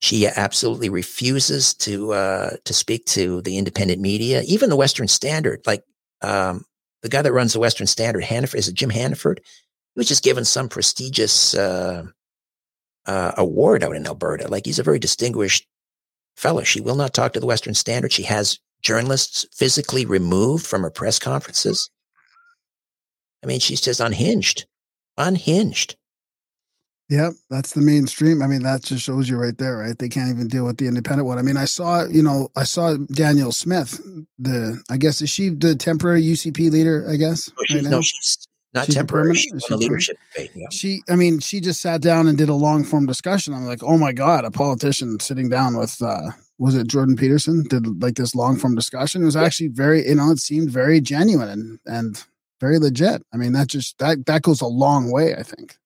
Speaker 3: she absolutely refuses to uh, to speak to the independent media, even the Western Standard. Like um, the guy that runs the Western Standard, Hannaford, is it Jim Hannaford? He was just given some prestigious. Uh, uh, award out in Alberta. Like he's a very distinguished fellow. She will not talk to the Western Standard. She has journalists physically removed from her press conferences. I mean, she's just unhinged, unhinged.
Speaker 2: Yep, that's the mainstream. I mean, that just shows you right there, right? They can't even deal with the independent one. I mean, I saw, you know, I saw Danielle Smith, the I guess is she the temporary UCP leader, I guess.
Speaker 3: Oh, she's,
Speaker 2: right
Speaker 3: no, she's not
Speaker 2: She's
Speaker 3: temporary. She's
Speaker 2: she
Speaker 3: leadership debate. Yeah.
Speaker 2: She I mean, she just sat down and did a long form discussion. I'm like, oh my God, a politician sitting down with uh was it Jordan Peterson did like this long form discussion. It was actually very, you know, it seemed very genuine and and very legit. I mean, that just that that goes a long way, I think,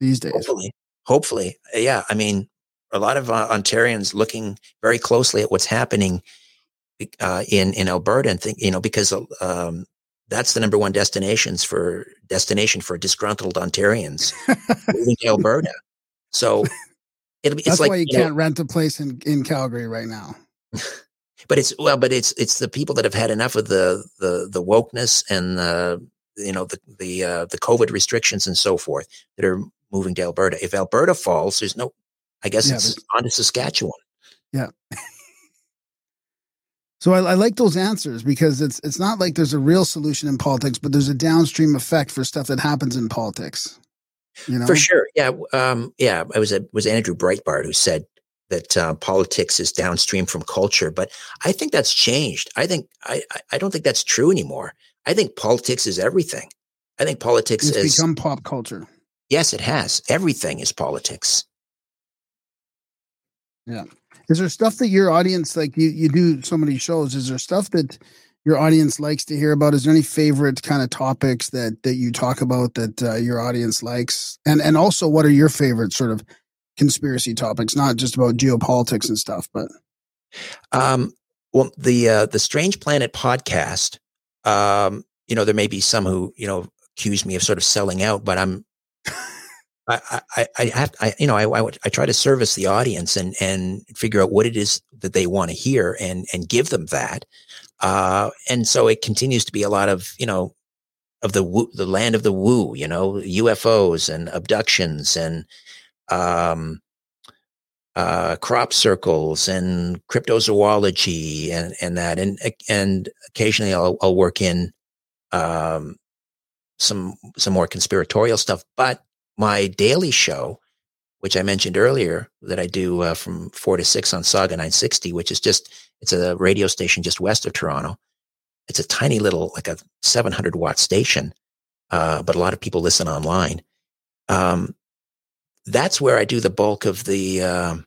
Speaker 2: these days.
Speaker 3: Hopefully, hopefully, yeah. I mean, a lot of uh, Ontarians looking very closely at what's happening uh, in in Alberta and think, you know, because um, that's the number one destinations for destination for disgruntled Ontarians moving to Alberta. So it'll be. It's
Speaker 2: That's
Speaker 3: like
Speaker 2: why you
Speaker 3: you
Speaker 2: can't rent a place in, in Calgary right now. [laughs]
Speaker 3: but it's well, but it's it's the people that have had enough of the the the wokeness and the you know the the uh, the COVID restrictions and so forth that are moving to Alberta. If Alberta falls, there's no. I guess
Speaker 2: Yeah,
Speaker 3: it's on to Saskatchewan. Yeah. [laughs]
Speaker 2: so I, I like those answers because it's it's not like there's a real solution in politics, but there's a downstream effect for stuff that happens in politics. You know,
Speaker 3: For sure, yeah, um, yeah. It was a, it was Andrew Breitbart who said that uh, politics is downstream from culture, but I think that's changed. I think I I- I don't think that's true anymore. I think politics is everything. I think politics
Speaker 2: it's
Speaker 3: is
Speaker 2: become pop culture.
Speaker 3: Yes, it has everything is politics. Yeah.
Speaker 2: Is there stuff that your audience like you you do so many shows? Is there stuff that your audience likes to hear about? Is there any favorite kind of topics that that you talk about that uh, your audience likes? And and also, what are your favorite sort of conspiracy topics? Not just about geopolitics and stuff, but
Speaker 3: Um, well, the uh, the Strange Planet podcast. Um, you know, there may be some who you know accuse me of sort of selling out, but I'm. I, I, I have, I, you know, I, I, I try to service the audience and, and figure out what it is that they want to hear and, and give them that. Uh, and so it continues to be a lot of, you know, of the woo, the land of the woo, you know, UFOs and abductions and, um, uh, crop circles and cryptozoology and, and that. And, and occasionally I'll, I'll work in, um, some, some more conspiratorial stuff, but my daily show, which I mentioned earlier that I do uh, from four to six on Sauga 960, which is just, it's a radio station just west of Toronto. It's a tiny little, like a 700 watt station. Uh, but a lot of people listen online. Um, that's where I do the bulk of the, um,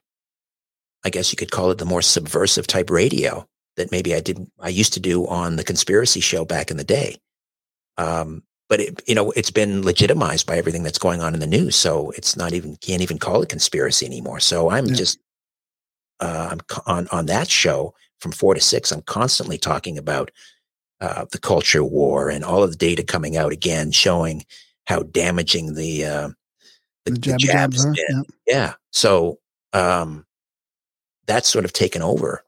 Speaker 3: I guess you could call it the more subversive type radio that maybe I did I used to do on the conspiracy show back in the day. Um, but it, you know, it's been legitimized by everything that's going on in the news, so it's not even can't even call it conspiracy anymore. So I'm
Speaker 2: Yeah.
Speaker 3: just uh, I'm on on that show from four to six. I'm constantly talking about uh, the culture war and all of the data coming out again, showing how damaging the uh,
Speaker 2: The jab jabs are.
Speaker 3: been.
Speaker 2: Yeah.
Speaker 3: Yeah. So um, that's sort of taken over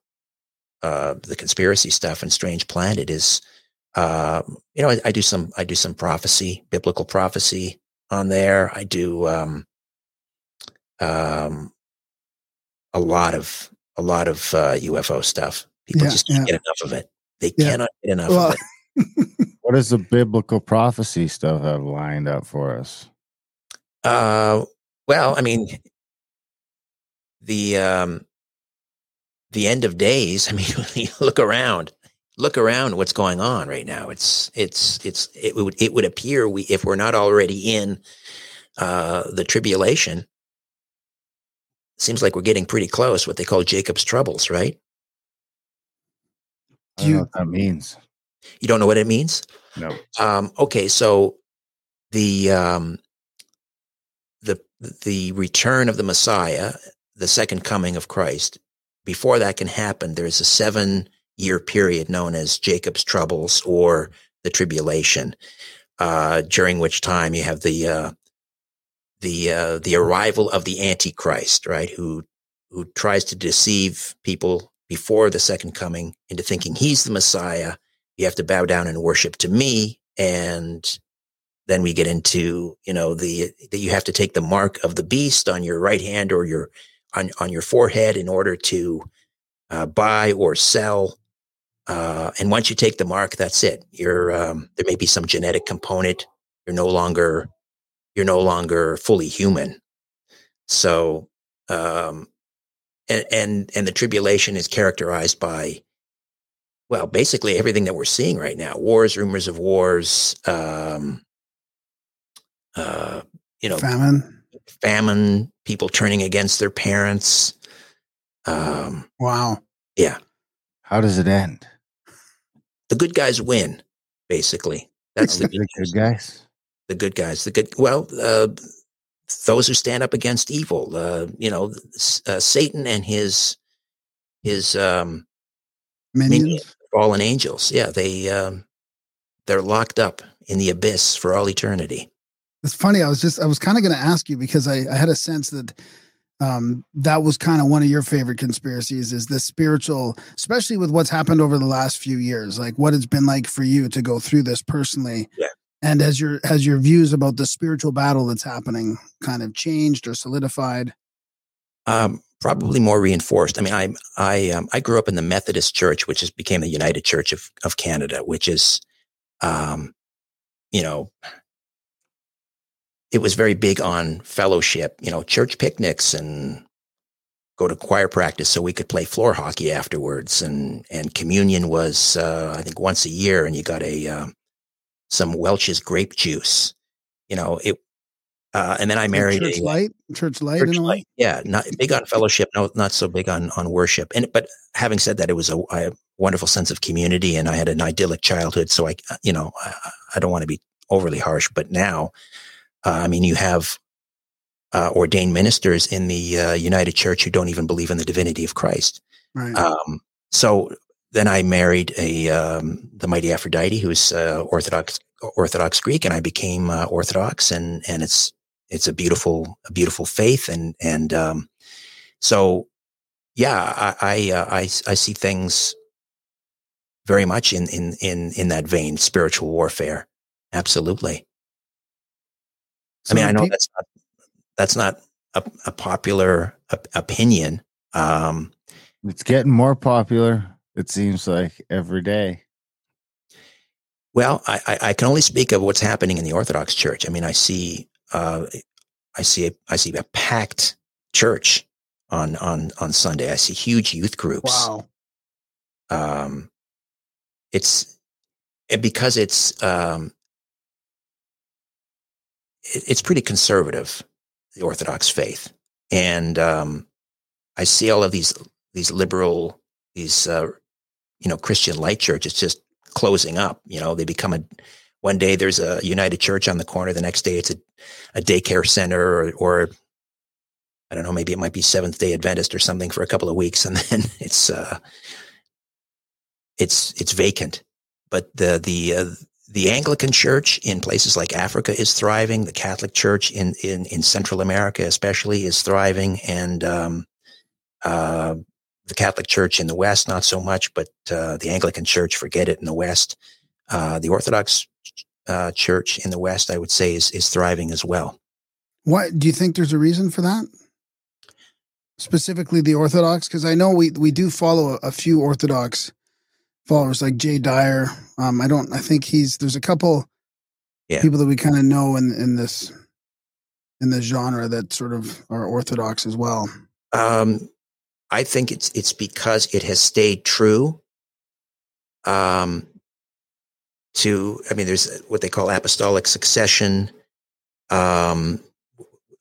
Speaker 3: uh, the conspiracy stuff and Strange Planet is, uh, you know, I, I do some I do some prophecy, biblical prophecy on there. I do um, um, a lot of a lot of uh, UFO stuff. People
Speaker 2: Yeah,
Speaker 3: just can't
Speaker 2: yeah.
Speaker 3: get enough of it. They
Speaker 2: Yeah.
Speaker 3: cannot get enough
Speaker 2: Well,
Speaker 3: of it. [laughs]
Speaker 1: What does the biblical prophecy stuff have lined up for us?
Speaker 3: Uh, well, I mean, the um, the end of days. [laughs] I mean, when you look around, look around. What's going on right now? It's it's it's it would it would appear we if we're not already in uh, the tribulation. Seems like we're getting pretty close. What they call Jacob's troubles, right?
Speaker 1: I don't
Speaker 2: You-
Speaker 1: know what that means.
Speaker 3: You don't know what it means?
Speaker 1: No.
Speaker 3: Um, okay, so the um, the the return of the Messiah, the second coming of Christ, before that can happen, there's a seven year period known as Jacob's troubles or the tribulation, uh, during which time you have the uh, the uh, the arrival of the Antichrist, right? Who who tries to deceive people before the second coming into thinking he's the Messiah. You have to bow down and worship to me, and then we get into you know the that you have to take the mark of the beast on your right hand or your on on your forehead in order to uh, buy or sell. Uh, and once you take the mark, that's it. You're um, there may be some genetic component. You're no longer you're no longer fully human. So, um, and and and the tribulation is characterized by, well, basically everything that we're seeing right now: wars, rumors of wars, um, uh, you know,
Speaker 2: famine.
Speaker 3: famine, people turning against their parents. Um,
Speaker 2: Wow. Yeah.
Speaker 1: How does it end?
Speaker 3: The good guys win, basically. That's the
Speaker 1: Are the good guys.
Speaker 3: the good guys. The good, well, uh, those who stand up against evil. Uh, you know, uh, Satan and his his um,
Speaker 2: Minions.
Speaker 3: minions, fallen angels. Yeah, they um, they're locked up in the abyss for all eternity.
Speaker 2: It's funny. I was just I was kind of going to ask you because I, I had a sense that um, that was kind of one of your favorite conspiracies is the spiritual, especially with what's happened over the last few years, like what it's been like for you to go through this personally.
Speaker 3: Yeah.
Speaker 2: And as your has your views about the spiritual battle that's happening kind of changed or solidified?
Speaker 3: Um, probably more reinforced. I mean, I I um, I grew up in the Methodist Church, which has became the United Church of of Canada, which is, um, you know, it was very big on fellowship. You know, church picnics and go to choir practice so we could play floor hockey afterwards, and and communion was uh, I think once a year, and you got a um, some Welch's grape juice. You know it. Uh, and then I married
Speaker 2: church
Speaker 3: a,
Speaker 2: light, church light
Speaker 3: church
Speaker 2: in a way.
Speaker 3: life. Yeah, not big on fellowship, no, not so big on on worship. And but having said that, it was a, a wonderful sense of community, and I had an idyllic childhood. So I, you know, I, I don't want to be overly harsh, but now, uh, I mean, you have uh, ordained ministers in the uh, United Church who don't even believe in the divinity of Christ.
Speaker 2: Right.
Speaker 3: Um, so then I married a um, the mighty Aphrodite, who's uh, Orthodox Orthodox Greek, and I became uh, Orthodox, and and it's it's a beautiful a beautiful faith, and and um, so yeah, I I, uh, I I see things very much in in in in that vein, spiritual warfare. Absolutely. I mean, I know
Speaker 2: peop-
Speaker 3: that's not that's not a, a popular op- opinion. Um,
Speaker 1: It's getting more popular. It seems like every day.
Speaker 3: Well, I, I, I can only speak of what's happening in the Orthodox Church. I mean, I see, uh, I see, a, I see a packed church on on on Sunday. I see huge youth groups.
Speaker 2: wow.
Speaker 3: Um, it's and because it's um, it, it's pretty conservative, the Orthodox faith, and um, I see all of these these liberal these uh, you know Christian light churches just closing up. You know, they become a one day there's a United Church on the corner, the next day it's a, a daycare center or, or I don't know, maybe it might be Seventh Day Adventist or something for a couple of weeks, [laughs] and then it's uh, it's it's vacant. But the the uh, the Anglican Church in places like Africa is thriving. The Catholic Church in in, in Central America, especially, is thriving, and um, uh, the Catholic Church in the West, not so much, but uh, the Anglican Church, forget it in the West. Uh, the Orthodox uh, Church in the West, I would say, is is thriving as well.
Speaker 2: What do you think? There's a reason for that. Specifically, the Orthodox, because I know we we do follow a, a few Orthodox followers like Jay Dyer. Um, I don't. I think he's there's a couple
Speaker 3: Yeah.
Speaker 2: people that we kind of know in in this in this genre that sort of are Orthodox as well.
Speaker 3: Um, I think it's it's because it has stayed true. Um, to I mean, there's what they call apostolic succession. Um,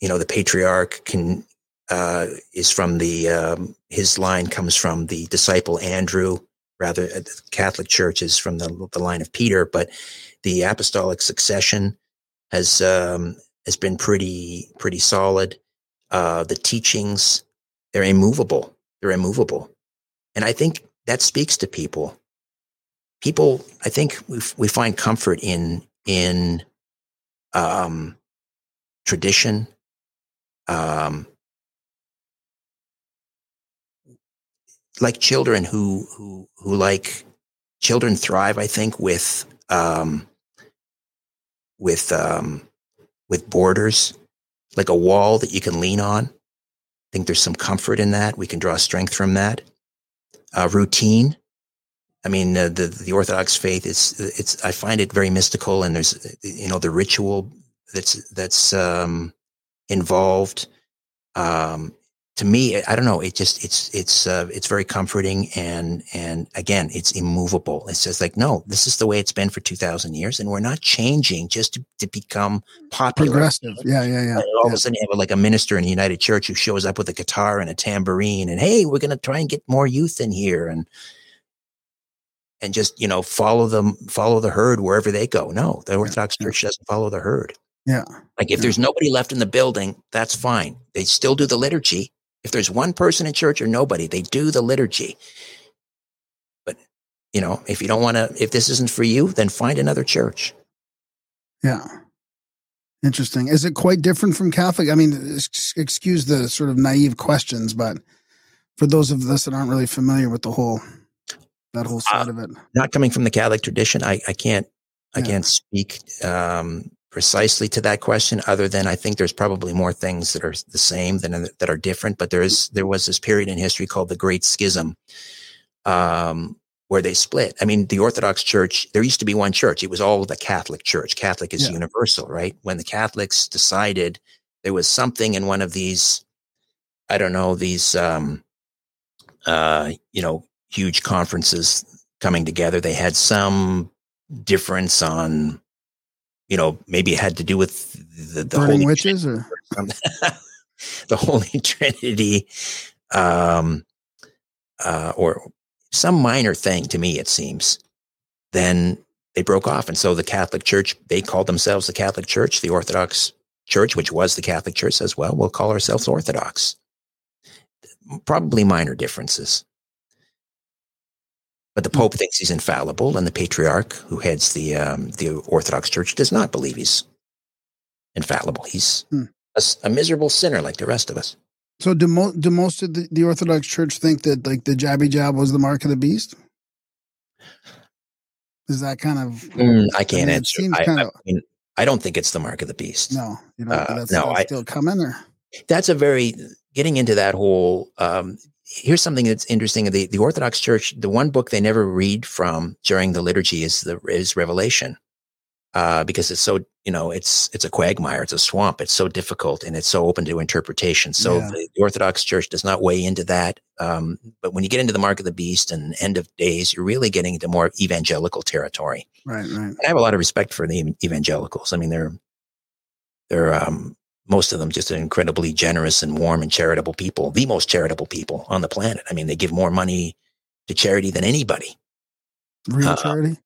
Speaker 3: you know, the patriarch can uh, is from the um, his line comes from the disciple Andrew. Rather, uh, the Catholic Church is from the the line of Peter, but the apostolic succession has um, has been pretty pretty solid. Uh, the teachings they're immovable. They're immovable, and I think that speaks to people. People, I think we we find comfort in in um, tradition. Um, like children who who who like children thrive, I think, with um, with um, with borders, like a wall that you can lean on. I think there's some comfort in that. We can draw strength from that. Uh, routine. I mean, uh, the the Orthodox faith is it's. I find it very mystical, and there's you know the ritual that's that's um, involved. Um, to me, I don't know. It just it's it's uh, it's very comforting, and and again, it's immovable. It says like no, this is the way it's been for two thousand years, and we're not changing just to, to become popular.
Speaker 2: Progressive, yeah, yeah, yeah.
Speaker 3: And all of a sudden, you have like a minister in the United Church who shows up with a guitar and a tambourine, and hey, we're going to try and get more youth in here, and and just you know follow them, follow the herd wherever they go. No, the Orthodox
Speaker 2: yeah.
Speaker 3: Church doesn't follow the herd.
Speaker 2: Yeah.
Speaker 3: Like if
Speaker 2: Yeah.
Speaker 3: there's nobody left in the building, that's fine. They still do the liturgy. If there's one person in church or nobody, they do the liturgy. But you know, if you don't want to, if this isn't for you, then find another church.
Speaker 2: Yeah. Interesting. Is it quite different from Catholic? I mean, excuse the sort of naive questions, but for those of us that aren't really familiar with the whole that whole side of it,
Speaker 3: Not coming from the Catholic tradition, I, I can't, I can't speak um, precisely to that question. Other than I think there's probably more things that are the same than that are different. But there is, there was this period in history called the Great Schism, um, where they split. I mean, the Orthodox Church, there used to be one church. It was all the Catholic Church. Catholic is
Speaker 2: Yeah.
Speaker 3: universal, right? When the Catholics decided there was something in one of these, I don't know, these, um, uh, you know, huge conferences coming together. They had some difference on, you know, maybe it had to do with the, the
Speaker 2: burning
Speaker 3: Holy
Speaker 2: witches, or
Speaker 3: um, [laughs] the Holy Trinity, um, uh, or some minor thing to me, it seems. Then they broke off, and so the Catholic Church they called themselves the Catholic Church. The Orthodox Church, which was the Catholic Church, says, "Well, we'll call ourselves Orthodox." Probably minor differences. But the Pope thinks he's infallible, and the Patriarch, who heads the um, the Orthodox Church, does not believe he's infallible. He's
Speaker 2: Hmm.
Speaker 3: a, a miserable sinner like the rest of us.
Speaker 2: so do, mo- do most of the, the Orthodox Church think that like the jabby jab was the mark of the beast? Is that kind of
Speaker 3: Mm, I can't
Speaker 2: mean,
Speaker 3: answer. I, I
Speaker 2: of-
Speaker 3: mean, I don't think it's the mark of the beast.
Speaker 2: no? You know,
Speaker 3: Uh,
Speaker 2: that's,
Speaker 3: no,
Speaker 2: that's
Speaker 3: I-
Speaker 2: still coming or
Speaker 3: That's a very getting into that whole. Um, here's something that's interesting. The the Orthodox Church, the one book they never read from during the liturgy is the is Revelation, uh, because it's so you know it's it's a quagmire, it's a swamp, it's so difficult, and it's so open to interpretation. So
Speaker 2: Yeah.
Speaker 3: the, the Orthodox Church does not weigh into that. Um, but when you get into the mark of the beast and end of days, you're really getting into more evangelical territory.
Speaker 2: right, right.
Speaker 3: And I have a lot of respect for the evangelicals. I mean, they're they're um, most of them just incredibly generous and warm and charitable people, the most charitable people on the planet. I mean, they give more money to charity than anybody.
Speaker 2: Real
Speaker 3: Uh,
Speaker 2: charity.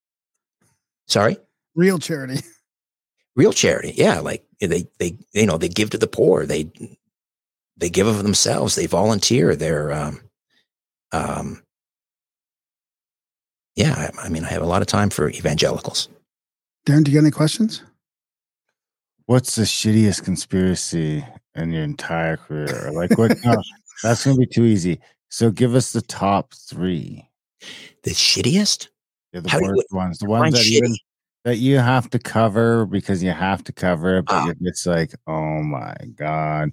Speaker 3: Sorry?
Speaker 2: Real charity. [laughs]
Speaker 3: Real charity. Yeah. Like they, they, you know, they give to the poor. They, they give of themselves. They volunteer. They're, um, um, yeah, I, I mean, I have a lot of time for evangelicals.
Speaker 2: Darren, do you got any questions?
Speaker 1: What's the shittiest conspiracy in your entire career? Like what? no, that's gonna be too easy. So give us the top three.
Speaker 3: The shittiest?
Speaker 1: They're the
Speaker 3: How do you-
Speaker 1: worst ones. The ones that even that you have to cover because you have to cover it, but
Speaker 3: Ah.
Speaker 1: you're- it's like, oh my god,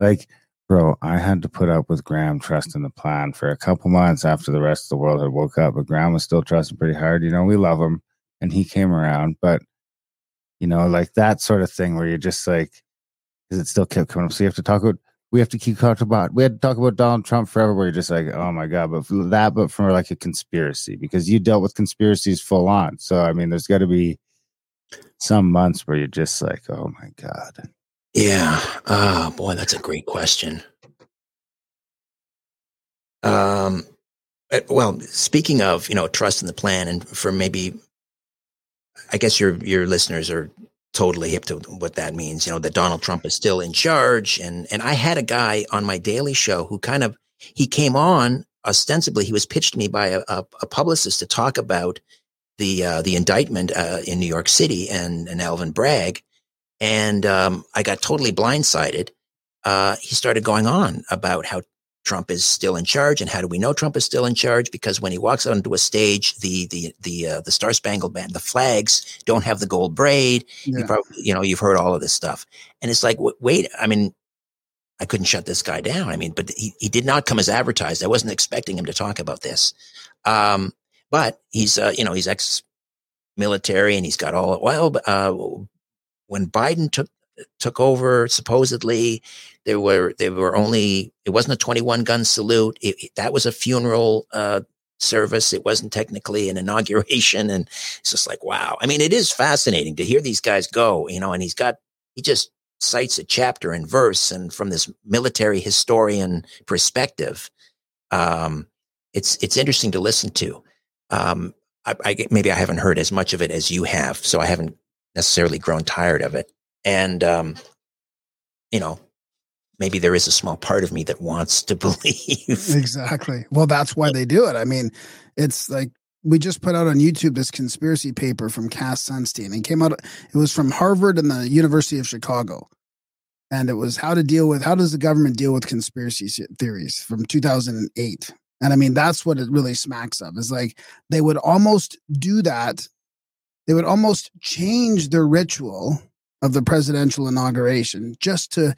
Speaker 1: like. Bro, I had to put up with Graham trusting the plan for a couple months after the rest of the world had woke up, but Graham was still trusting pretty hard. You know, we love him and he came around, but you know, like that sort of thing where you're just like, because it still kept coming up. So you have to talk about, we have to keep talking about, we had to talk about Donald Trump forever, where you're just like, oh my God, but that, but from like a conspiracy, because you dealt with conspiracies full on. So, I mean, there's got to be some months where you're just like, oh my God.
Speaker 3: Yeah. Oh boy, that's a great question. Um, uh, well, speaking of you know trust in the plan, and for maybe, I guess your your listeners are totally hip to what that means. You know that Donald Trump is still in charge, and and I had a guy on my daily show who kind of he came on ostensibly he was pitched to me by a, a, a publicist to talk about the uh, the indictment uh, in New York City and and Alvin Bragg and um, I got totally blindsided. Uh, he started going on about how Trump is still in charge, and how do we know Trump is still in charge? Because when he walks onto a stage, the the the uh, the Star Spangled Banner, the flags don't have the gold braid. You probably, you know, you've heard all of this stuff, and it's like, wait, I mean, I couldn't shut this guy down. I mean, but he he did not come as advertised. I wasn't expecting him to talk about this, um, but he's uh, you know he's ex military and he's got all well uh, when Biden took took over, supposedly there were there were only it wasn't a twenty one gun salute. It, it- that was a funeral uh, service. It wasn't technically an [laughs] inauguration, and it's just like wow. I mean, it is fascinating to hear these guys go. You know, and he's got he just cites a chapter and verse, and from this military historian perspective, um, it's it's interesting to listen to. Um, I, I maybe I haven't heard as much of it as you have, so I haven't necessarily grown tired of it. And, um, you know, maybe there is a small part of me that wants to [laughs] believe.
Speaker 2: Exactly. Well, that's why they do it. I mean, it's like we just put out on YouTube this conspiracy paper from Cass Sunstein. It came out, it was from Harvard and the University of Chicago. And it was how to deal with, how does the government deal with conspiracy theories from 2008. And I mean, that's what it really smacks of is like they would almost do that. They would almost change the ritual of the presidential inauguration just to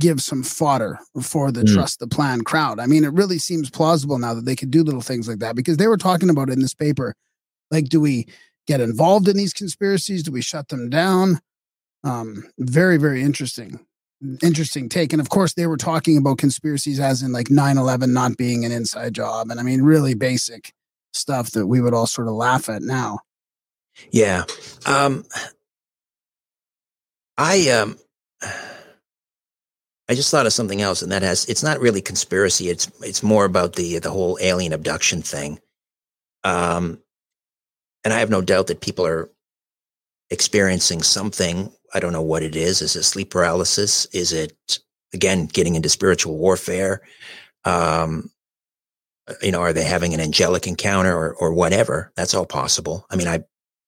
Speaker 2: give some fodder for the
Speaker 3: Mm.
Speaker 2: trust the plan crowd. I mean, it really seems plausible now that they could do little things like that because they were talking about it in this paper. Like, do we get involved in these conspiracies? Do we shut them down? Um, very, very interesting. Interesting take. And of course, they were talking about conspiracies as in like 9 11 not being an inside job. And I mean, really basic stuff that we would all sort of laugh at now.
Speaker 3: yeah. Um, I, um, [sighs] I just thought of something else, and that has, it's not really conspiracy. It's, it's more about the, the whole alien abduction thing. Um, and I have no doubt that people are experiencing something. I don't know what it is. Is it sleep paralysis? Is it again getting into spiritual warfare? Um, you know, are they having an angelic encounter or or whatever? That's all possible. I mean, I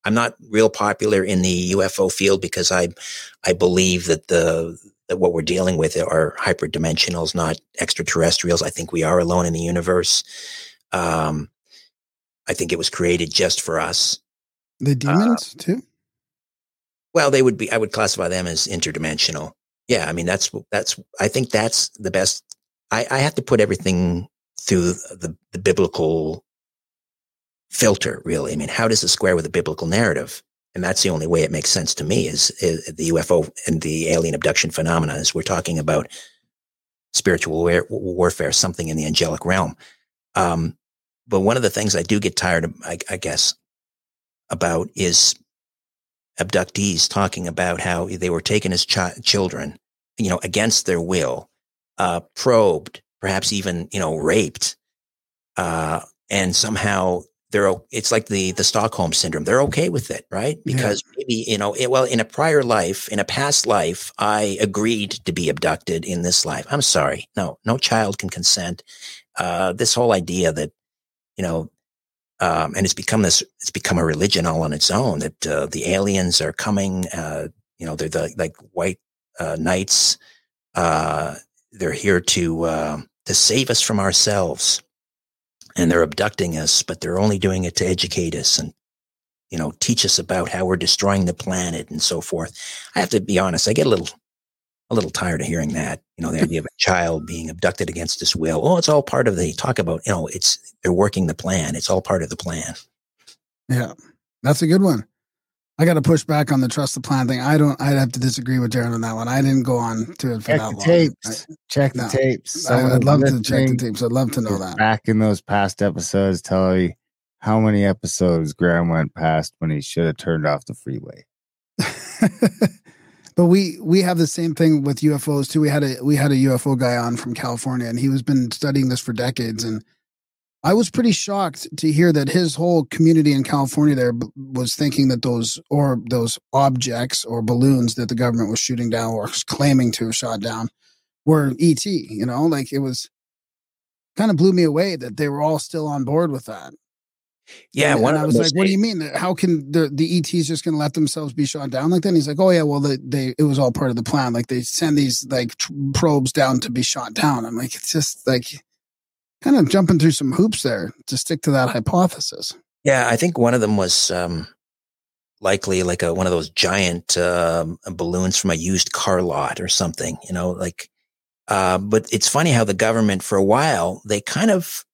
Speaker 3: I'm not real popular in the UFO field because I I believe that the that what we're dealing with are hyperdimensionals, not extraterrestrials. I think we are alone in the universe. Um, I think it was created just for us.
Speaker 2: The demons, too?
Speaker 3: Well, they would be. I would classify them as interdimensional. Yeah, I mean that's that's. I think that's the best. I, I have to put everything through the the biblical filter. Really, I mean, how does it square with the biblical narrative? And that's the only way it makes sense to me. Is, is the UFO and the alien abduction phenomena? Is we're talking about spiritual war- warfare, something in the angelic realm. Um, but one of the things I do get tired of, I, I guess, about is abductees talking about how they were taken as chi- children you know, against their will, uh, probed, perhaps even, you know, raped, uh, and somehow they're, it's like the, the Stockholm syndrome. They're okay with it, right?
Speaker 2: Yeah.
Speaker 3: Because maybe, you know, it, well, in a prior life, in a past life, I agreed to be abducted in this life. I'm sorry. No, no child can consent. Uh, this whole idea that, you know, um, and it's become this, it's become a religion all on its own that, uh, the aliens are coming, uh, you know, they're the, like white, uh, knights, uh, they're here to, uh, to save us from ourselves and they're abducting us, but they're only doing it to educate us and, you know, teach us about how we're destroying the planet and so forth. I have to be honest. I get a little, a little tired of hearing that, you know, the [laughs] idea of a child being abducted against his will. Oh, it's all part of the talk about, you know, it's, they're working the plan. It's all part of the plan.
Speaker 2: Yeah, that's a good one. I got to push back on the trust the plan thing. I don't. I'd have to disagree with Jared on that one. I didn't go on mm-hmm. to it for
Speaker 1: Check
Speaker 2: that
Speaker 1: the
Speaker 2: long.
Speaker 1: tapes. Check the
Speaker 2: no.
Speaker 1: tapes.
Speaker 2: I, would love to check the tapes. I'd love to know
Speaker 1: is
Speaker 2: that.
Speaker 1: Back in those past episodes, tell me how many episodes Graham went past when he should have turned off the freeway. [laughs]
Speaker 2: but we we have the same thing with UFOs too. We had a we had a UFO guy on from California, and he was been studying this for decades. And I was pretty shocked to hear that his whole community in California there b- was thinking that those or those objects or balloons that the government was shooting down or claiming to have shot down were ET. You know, like it was kind of blew me away that they were all still on board with that.
Speaker 3: Yeah.
Speaker 2: And, and I was like, "What do you mean? How can the the ETs just going to let themselves be shot down like that?" And he's like, "Oh yeah, well they, they it was all part of the plan. Like they send these like tr- probes down to be shot down." I'm like, it's just like kind of jumping through some hoops there to stick to that hypothesis.
Speaker 3: Yeah, I think one of them was um, likely like a one of those giant um, balloons from a used car lot or something. You know, like. Uh, but it's funny how the government, for a while, they kind of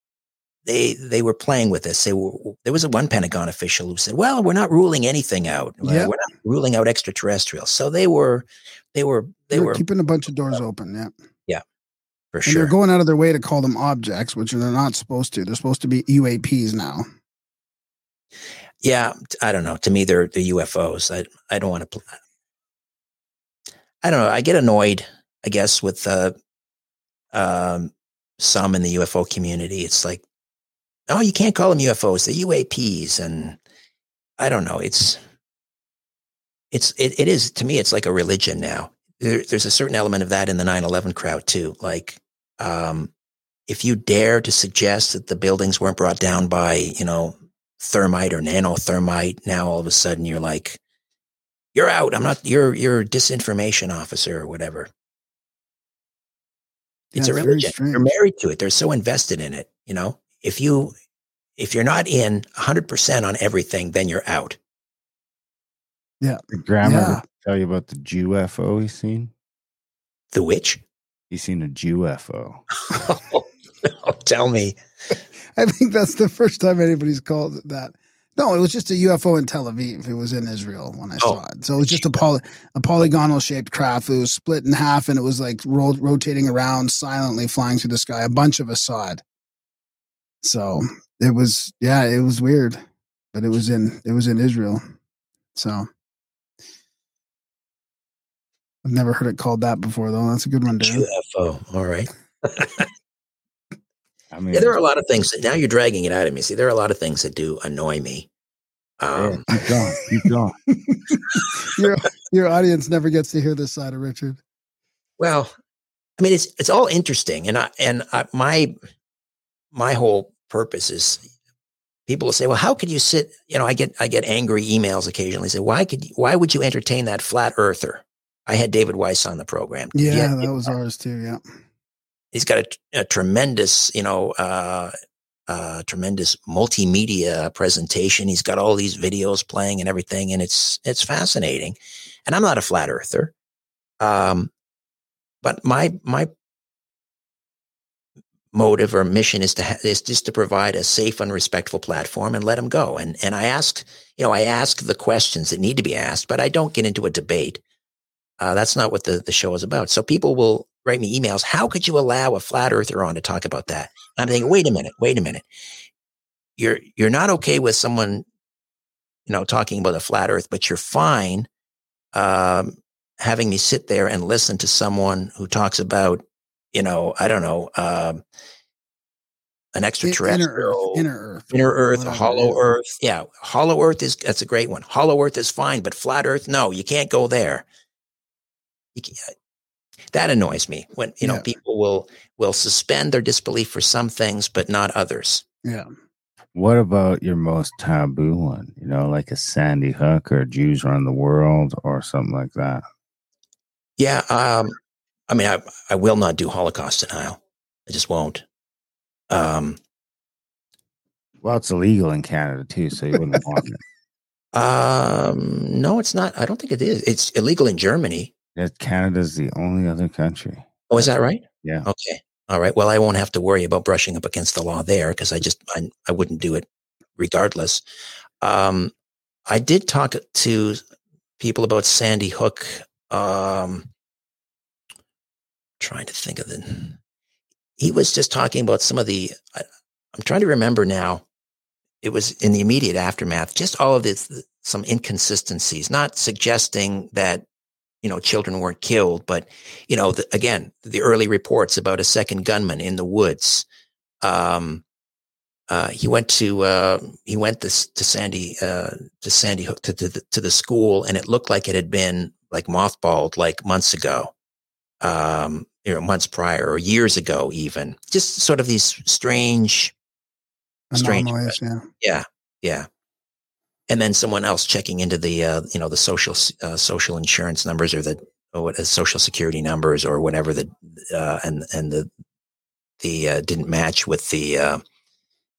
Speaker 3: they they were playing with this. They were, there was a one Pentagon official who said, "Well, we're not ruling anything out. Uh,
Speaker 2: Yeah.
Speaker 3: We're not ruling out extraterrestrials." So they were they were they
Speaker 2: They're
Speaker 3: were
Speaker 2: keeping a bunch of doors open. Yeah,
Speaker 3: for
Speaker 2: and
Speaker 3: sure.
Speaker 2: they're going out of their way to call them objects, which they're not supposed to. They're supposed to be UAPs now.
Speaker 3: Yeah, I don't know. To me, they're the UFOs. I I don't want to. Pl- I don't know. I get annoyed, I guess, with uh, um, some in the UFO community. It's like, oh, you can't call them UFOs. They're UAPs, and I don't know. It's it's it, it is to me. It's like a religion now. There, there's a certain element of that in the 9/11 crowd too. Like, um, if you dare to suggest that the buildings weren't brought down by you know thermite or nanothermite, now all of a sudden you're like, you're out. I'm not. You're you're a disinformation officer or whatever. It's
Speaker 2: Yeah,
Speaker 3: a
Speaker 2: it's very
Speaker 3: religion. They're married to it. They're so invested in it. You know, if you if you're not in 100 percent on everything, then you're out.
Speaker 1: Did Graham
Speaker 2: Yeah.
Speaker 1: ever tell you about the UFO he's seen?
Speaker 3: The witch.
Speaker 1: He's seen a UFO.
Speaker 3: oh, tell me. [laughs]
Speaker 2: I think that's the first time anybody's called it that. No, it was just a UFO in Tel Aviv. It was in Israel when I
Speaker 3: Oh.
Speaker 2: saw it. So it was just a, poly, a polygonal shaped craft. It was split in half and it was like ro- rotating around, silently flying through the sky. A bunch of us saw it. So it was, yeah, it was weird, but it was in it was in Israel. So I've never heard it called that before, though. That's a good one, Darren.
Speaker 3: UFO. All right. [laughs]
Speaker 1: I mean,
Speaker 3: Yeah, there are a lot of things. That, now you're dragging it out of me. See, there are a lot of things that do annoy me. Um,
Speaker 1: keep going. Keep going. [laughs]
Speaker 2: your your audience never gets to hear this side of Richard.
Speaker 3: Well, I mean, it's it's all interesting, and I and I, my my whole purpose is people will say, "Well, how could you sit?" You know, I get I get angry emails occasionally. Say, "Why could you, why would you entertain that flat earther?" I had David Weiss on the program.
Speaker 2: Yeah, that was ours too. Yeah.
Speaker 3: he's got a, a tremendous, you know, uh, uh, tremendous multimedia presentation. He's got all these videos playing and everything, and it's it's fascinating. And I'm not a flat earther, um, but my my motive or mission is to ha- is just to provide a safe and respectful platform and let them go. And and I ask, you know, I ask the questions that need to be asked, but I don't get into a debate. Uh, that's not what the, the show is about. So people will write me emails. How could you allow a flat earther on to talk about that? I'm thinking, wait a minute, wait a minute. You're you're not okay with someone, you know, talking about a flat Earth, but you're fine um, having me sit there and listen to someone who talks about, you know, I don't know, um, an
Speaker 2: Inner
Speaker 3: extraterrestrial,
Speaker 2: Earth. Inner Earth.
Speaker 3: Inner Earth, Hollow
Speaker 2: is.
Speaker 3: Earth. Yeah, Hollow Earth is that's a great one. Hollow Earth is fine, but Flat Earth, no, you can't go there. You can't, that annoys me when you know
Speaker 2: Yeah.
Speaker 3: people will will suspend their disbelief for some things, but not others.
Speaker 2: Yeah.
Speaker 1: What about your most taboo one? You know, like a Sandy Hook or Jews run the world or something like that.
Speaker 3: Yeah, um, I mean, I I will not do Holocaust denial. I just won't. Um,
Speaker 1: Well, it's illegal in Canada too, so you wouldn't want it. [laughs]
Speaker 3: um, no, it's not. I don't think it is. It's illegal in Germany.
Speaker 1: Yeah, Canada's the only other country.
Speaker 3: Oh, is that right?
Speaker 1: Yeah.
Speaker 3: Okay. All right. Well, I won't have to worry about brushing up against the law there because I just I, I wouldn't do it regardless. Um, I did talk to people about Sandy Hook. Um, trying to think of it. He was just talking about some of the. I, I'm trying to remember now. It was in the immediate aftermath. Just all of this, some inconsistencies. Not suggesting that you know children weren't killed, but you know, the, again, the early reports about a second gunman in the woods. Um, uh, he went to uh, he went to, to Sandy uh, to Sandy Hook to, to the to the school, and it looked like it had been like mothballed like months ago, um, you know, months prior or years ago, even. Just sort of these strange, Strange,
Speaker 2: yeah.
Speaker 3: yeah, yeah. And then someone else checking into the uh, you know the social uh, social insurance numbers or the or what uh, social security numbers or whatever the uh, and and the the uh, didn't match with the uh,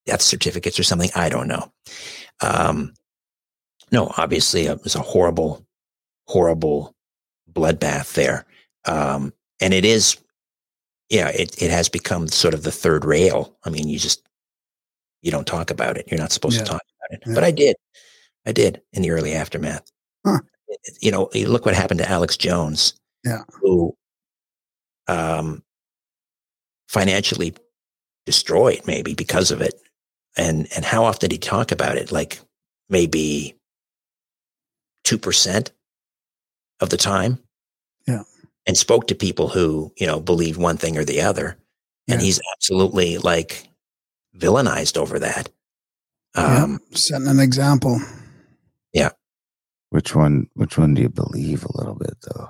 Speaker 3: death certificates or something. I don't know. Um, no, obviously it was a horrible, horrible bloodbath there, um, and it is. Yeah, it it has become sort of the third rail. I mean, you just you don't talk about it. You're not supposed
Speaker 2: Yeah.
Speaker 3: to talk about it,
Speaker 2: Yeah.
Speaker 3: but I did. I did in the early aftermath.
Speaker 2: Huh.
Speaker 3: You know, you look what happened to Alex Jones.
Speaker 2: Yeah.
Speaker 3: Who um financially destroyed maybe because of it. And and how often did he talk about it? Like maybe two percent of the time.
Speaker 2: Yeah.
Speaker 3: And spoke to people who, you know, believed one thing or the other. And
Speaker 2: Yeah.
Speaker 3: he's absolutely like villainized over that.
Speaker 2: Yeah.
Speaker 3: Um
Speaker 2: Setting an example.
Speaker 1: Which one? Which one do you believe a little bit though?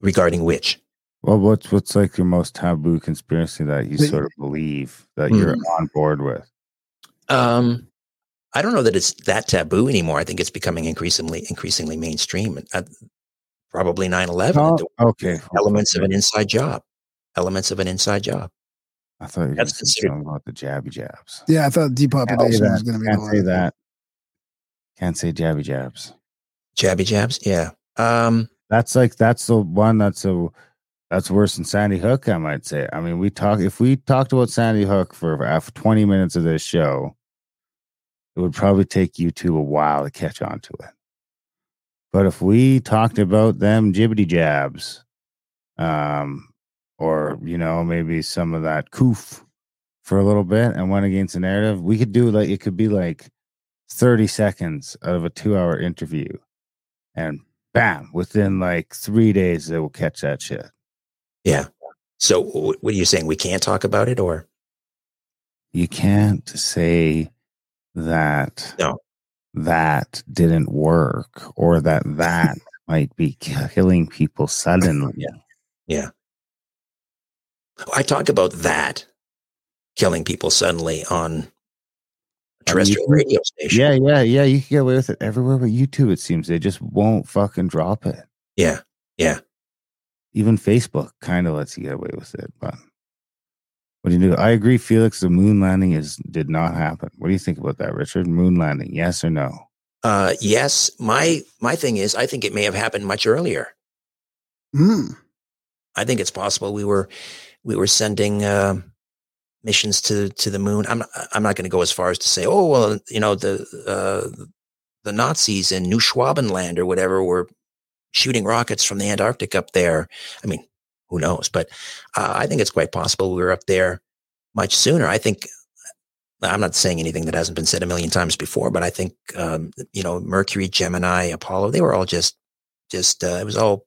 Speaker 3: regarding which.
Speaker 1: Well, what's what's like your most taboo conspiracy that you sort of believe that
Speaker 3: Hmm.
Speaker 1: you're on board with?
Speaker 3: Um, I don't know that it's that taboo anymore. I think it's becoming increasingly increasingly mainstream. Uh, probably 9-11,
Speaker 1: Oh, okay.
Speaker 3: elements of an inside job. Elements of an inside job.
Speaker 1: I thought you were
Speaker 3: That's
Speaker 1: going to
Speaker 3: considered-
Speaker 1: about the jabby jabs.
Speaker 2: Yeah, I thought depopulation was going to be
Speaker 1: Can't
Speaker 2: the
Speaker 1: say that. Can't say jabby jabs.
Speaker 3: Jabby jabs. Yeah. Um,
Speaker 1: That's like that's the one that's a that's worse than Sandy Hook. I might say. I mean, we talk if we talked about Sandy Hook for after twenty minutes of this show, it would probably take YouTube a while to catch on to it. But if we talked about them jibbity jabs, um, or you know maybe some of that coof for a little bit and went against the narrative, we could do like it could be like thirty seconds out of a two-hour interview, and bam, within like three days, they will catch that shit.
Speaker 3: yeah. So what are you saying? We can't talk about it or
Speaker 1: You can't say that
Speaker 3: No.
Speaker 1: that didn't work or that [laughs] that might be killing people suddenly.
Speaker 3: yeah. Yeah. I talk about that killing people suddenly on a terrestrial
Speaker 1: can-
Speaker 3: radio station.
Speaker 1: Yeah, yeah, yeah. You can get away with it everywhere but YouTube, it seems. They just won't fucking drop it.
Speaker 3: Yeah. Yeah.
Speaker 1: Even Facebook kind of lets you get away with it. But what do you do? I agree, Felix. The moon landing is did not happen. What do you think about that, Richard? Moon landing, yes or no?
Speaker 3: Uh, yes. My my thing is, I think it may have happened much earlier.
Speaker 2: Mm.
Speaker 3: I think it's possible we were we were sending uh, missions to to the moon. I'm I'm not going to go as far as to say, oh well, you know the uh, the Nazis in New Schwabenland or whatever were shooting rockets from the Antarctic up there. I mean, who knows? But uh, I think it's quite possible we were up there much sooner. I think I'm not saying anything that hasn't been said a million times before, but I think um, you know Mercury, Gemini, Apollo, they were all just just uh, it was all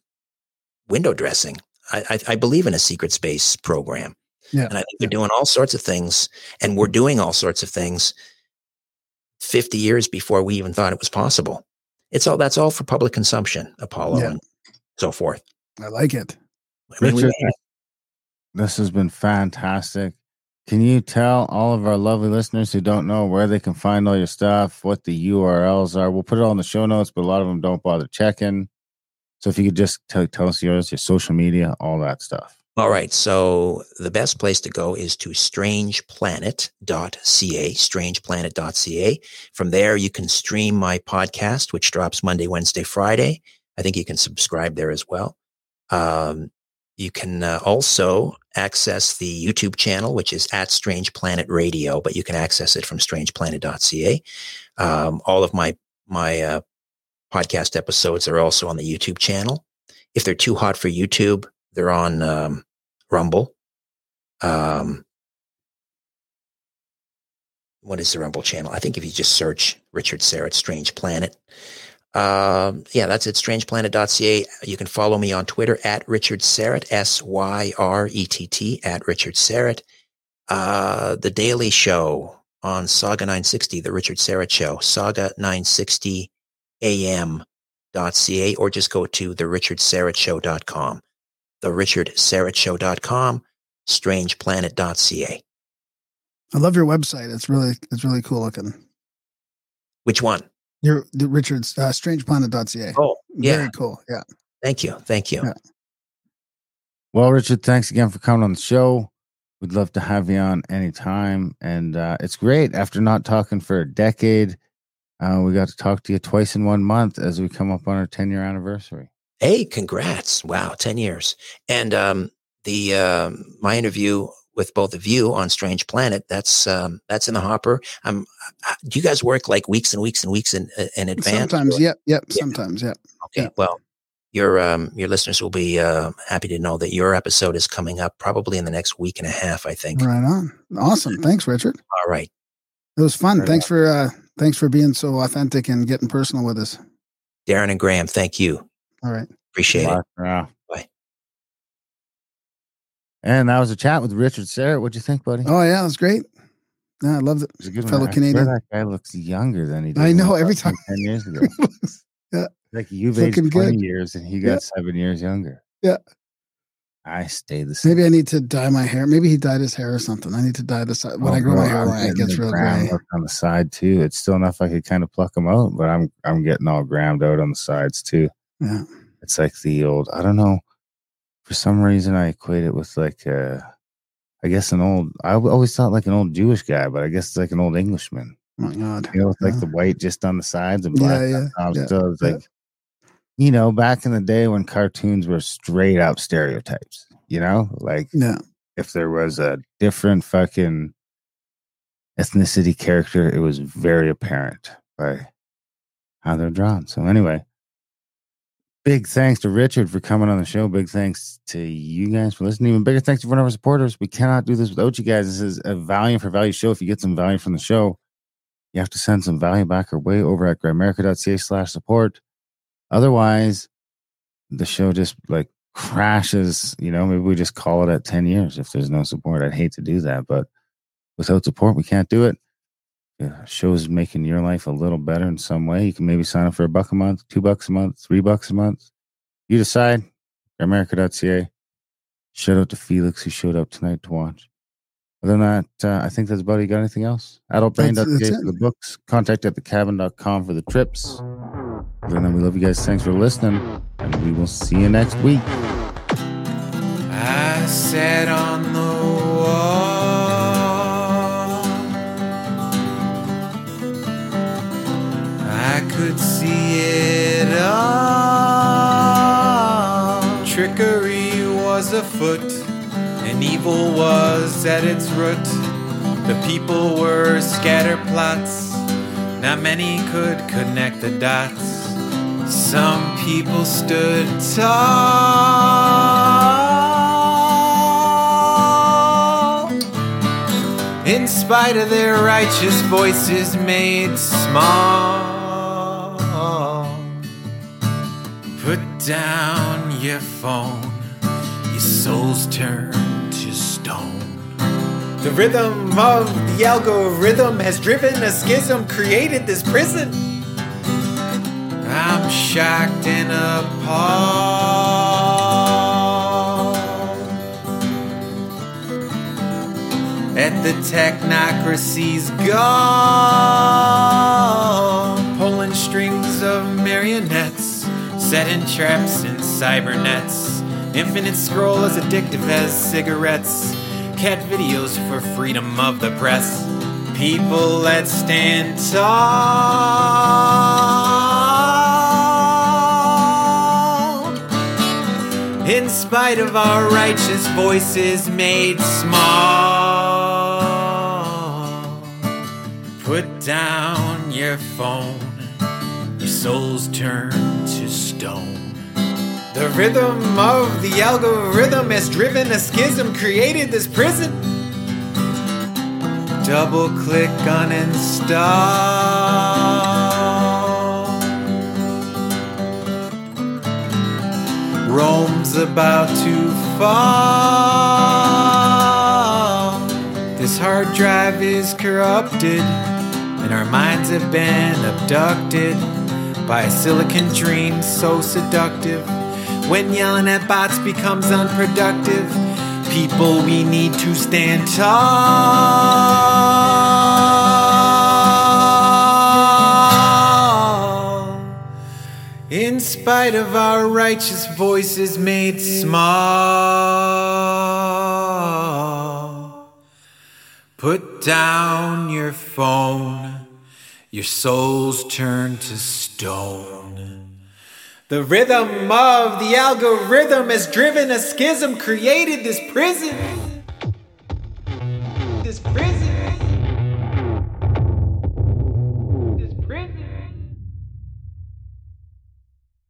Speaker 3: window dressing. I, I, I believe in a secret space program,
Speaker 2: Yeah.
Speaker 3: and I think they're doing all sorts of things, and we're doing all sorts of things. Fifty years before we even thought it was possible. It's all that's all for public consumption, Apollo
Speaker 2: Yeah.
Speaker 3: and so forth.
Speaker 2: I like it.
Speaker 3: I mean,
Speaker 1: Richard,
Speaker 3: made
Speaker 1: this has been fantastic. Can you tell all of our lovely listeners who don't know where they can find all your stuff, what the URLs are? We'll put it all in the show notes, but a lot of them don't bother checking. So if you could just tell, tell us yours, your social media, all that stuff.
Speaker 3: All right. So the best place to go is to strangeplanet.ca, strangeplanet.ca. From there, you can stream my podcast, which drops Monday, Wednesday, Friday. I think you can subscribe there as well. Um, you can uh, also access the YouTube channel, which is at Strange Planet Radio, but you can access it from strangeplanet.ca. Um, all of my my uh, podcast episodes are also on the YouTube channel. If they're too hot for YouTube, they're on um, Rumble. Um, what is the Rumble channel? I think if you just search Richard Syrett Strange Planet, um, yeah, that's at strangeplanet.ca. You can follow me on Twitter at Richard Syrett, S Y R E T T, at Richard Syrett. Uh, the Daily Show on Sauga 960, The Richard Syrett Show, Sauga 960 am.ca, or just go to the richardsyrettshow.com the richardsyrettshow.com, strangeplanet.ca.
Speaker 2: I love your website. It's really it's really cool looking.
Speaker 3: Which one?
Speaker 2: Your the Richard's uh, strangeplanet.ca.
Speaker 3: Oh, yeah.
Speaker 2: Very cool. Yeah.
Speaker 3: Thank you. Thank you.
Speaker 2: Yeah.
Speaker 1: Well, Richard, thanks again for coming on the show. We'd love to have you on anytime. And uh, it's great. After not talking for a decade, uh, we got to talk to you twice in one month as we come up on our 10 year anniversary.
Speaker 3: Hey, congrats. Wow, 10 years. And um, the um, my interview with both of you on Strange Planet, that's um, that's in the hopper. Uh, do you guys work like weeks and weeks and weeks in, uh, in advance?
Speaker 2: Sometimes, yep, yep.
Speaker 3: Yeah.
Speaker 2: Sometimes, yep.
Speaker 3: Okay,
Speaker 2: Yeah.
Speaker 3: well, your um, your listeners will be uh, happy to know that your episode is coming up probably in the next week and a half, I think.
Speaker 2: Right on. Awesome. Thanks, Richard.
Speaker 3: All right.
Speaker 2: It was fun.
Speaker 1: Right
Speaker 2: Thanks for uh thanks for being so authentic and getting personal with us.
Speaker 3: Darren and Graham, thank you.
Speaker 2: All right.
Speaker 3: Appreciate it.
Speaker 1: Yeah.
Speaker 3: Bye.
Speaker 1: And that was a chat with Richard Syrett. What'd you think, buddy?
Speaker 2: Oh yeah, it was great. Yeah, I love it.
Speaker 1: It was a good
Speaker 2: fellow
Speaker 1: one.
Speaker 2: Canadian.
Speaker 1: That guy looks younger than he did.
Speaker 2: I know, every
Speaker 1: talked to him
Speaker 2: time.
Speaker 1: 10 years [laughs] ago.
Speaker 2: Yeah.
Speaker 1: Like you've
Speaker 2: Looking
Speaker 1: aged 20
Speaker 2: good.
Speaker 1: years and he got
Speaker 2: Yeah.
Speaker 1: seven years younger.
Speaker 2: Yeah.
Speaker 1: I stay the same.
Speaker 2: Maybe I need to dye my hair. Maybe he dyed his hair or something. I need to dye this when
Speaker 1: Oh,
Speaker 2: I grow my
Speaker 1: bro,
Speaker 2: hair
Speaker 1: I'm.
Speaker 2: It gets
Speaker 1: the
Speaker 2: real gray.
Speaker 1: on the side too. It's still enough I could kind of pluck them out, but I'm I'm getting all grammed out on the sides too.
Speaker 2: Yeah.
Speaker 1: It's like the old. I don't know. For some reason, I equate it with like uh I guess an old. I always thought like an old Jewish guy, but I guess it's like an old Englishman.
Speaker 2: Oh my god.
Speaker 1: You know, with like
Speaker 2: Yeah.
Speaker 1: the white just on the sides and black.
Speaker 2: Yeah, yeah,
Speaker 1: on top.
Speaker 2: yeah,
Speaker 1: So
Speaker 2: yeah.
Speaker 1: like, you know, back in the day when cartoons were straight up stereotypes. You know, like
Speaker 2: Yeah.
Speaker 1: if there was a different fucking ethnicity character, it was very apparent by how they're drawn. So anyway, big thanks to Richard for coming on the show. Big thanks to you guys for listening. Even bigger thanks to one of our supporters. We cannot do this without you guys. This is a value for value show. If you get some value from the show, you have to send some value back our way over at grimerica.ca slash support. Otherwise, the show just like crashes. You know, maybe we just call it at 10 years if there's no support. I'd hate to do that, but without support, we can't do it. Yeah, show's making your life a little better in some way. You can maybe sign up for a buck a month, two bucks a month, three bucks a month. You decide. America.ca. Shout out to Felix who showed up tonight to watch. Other than that, uh, I think that's about it. You got anything else? Adultbrain.ca
Speaker 2: That's- that's
Speaker 1: for the books. Contact at thecabin.com for the trips. Other than that, we love you guys. Thanks for listening. And we will see you next week.
Speaker 4: I sat on afoot, and evil was at its root. The people were scatterplots, not many could connect the dots. Some people stood tall in spite of their righteous voices made small. Put down your phone, soul's turn to stone. The rhythm of the algorithm has driven a schism, created this prison. I'm shocked and appalled at the technocracy's gone, pulling strings of marionettes, setting traps in cybernets. Infinite scroll as addictive as cigarettes. Cat videos for freedom of the press. People that stand tall. In spite of our righteous voices made small. Put down your phone, your soul's turned to stone. The rhythm of the algorithm has driven a schism, created this prison. Double click on install. Rome's about to fall. This hard drive is corrupted, and our minds have been abducted by a silicon dream so seductive. When yelling at bots becomes unproductive, people, we need to stand tall. In spite of our righteous voices made small, put down your phone, your soul's turned to stone. The rhythm of the algorithm has driven a schism, created this prison.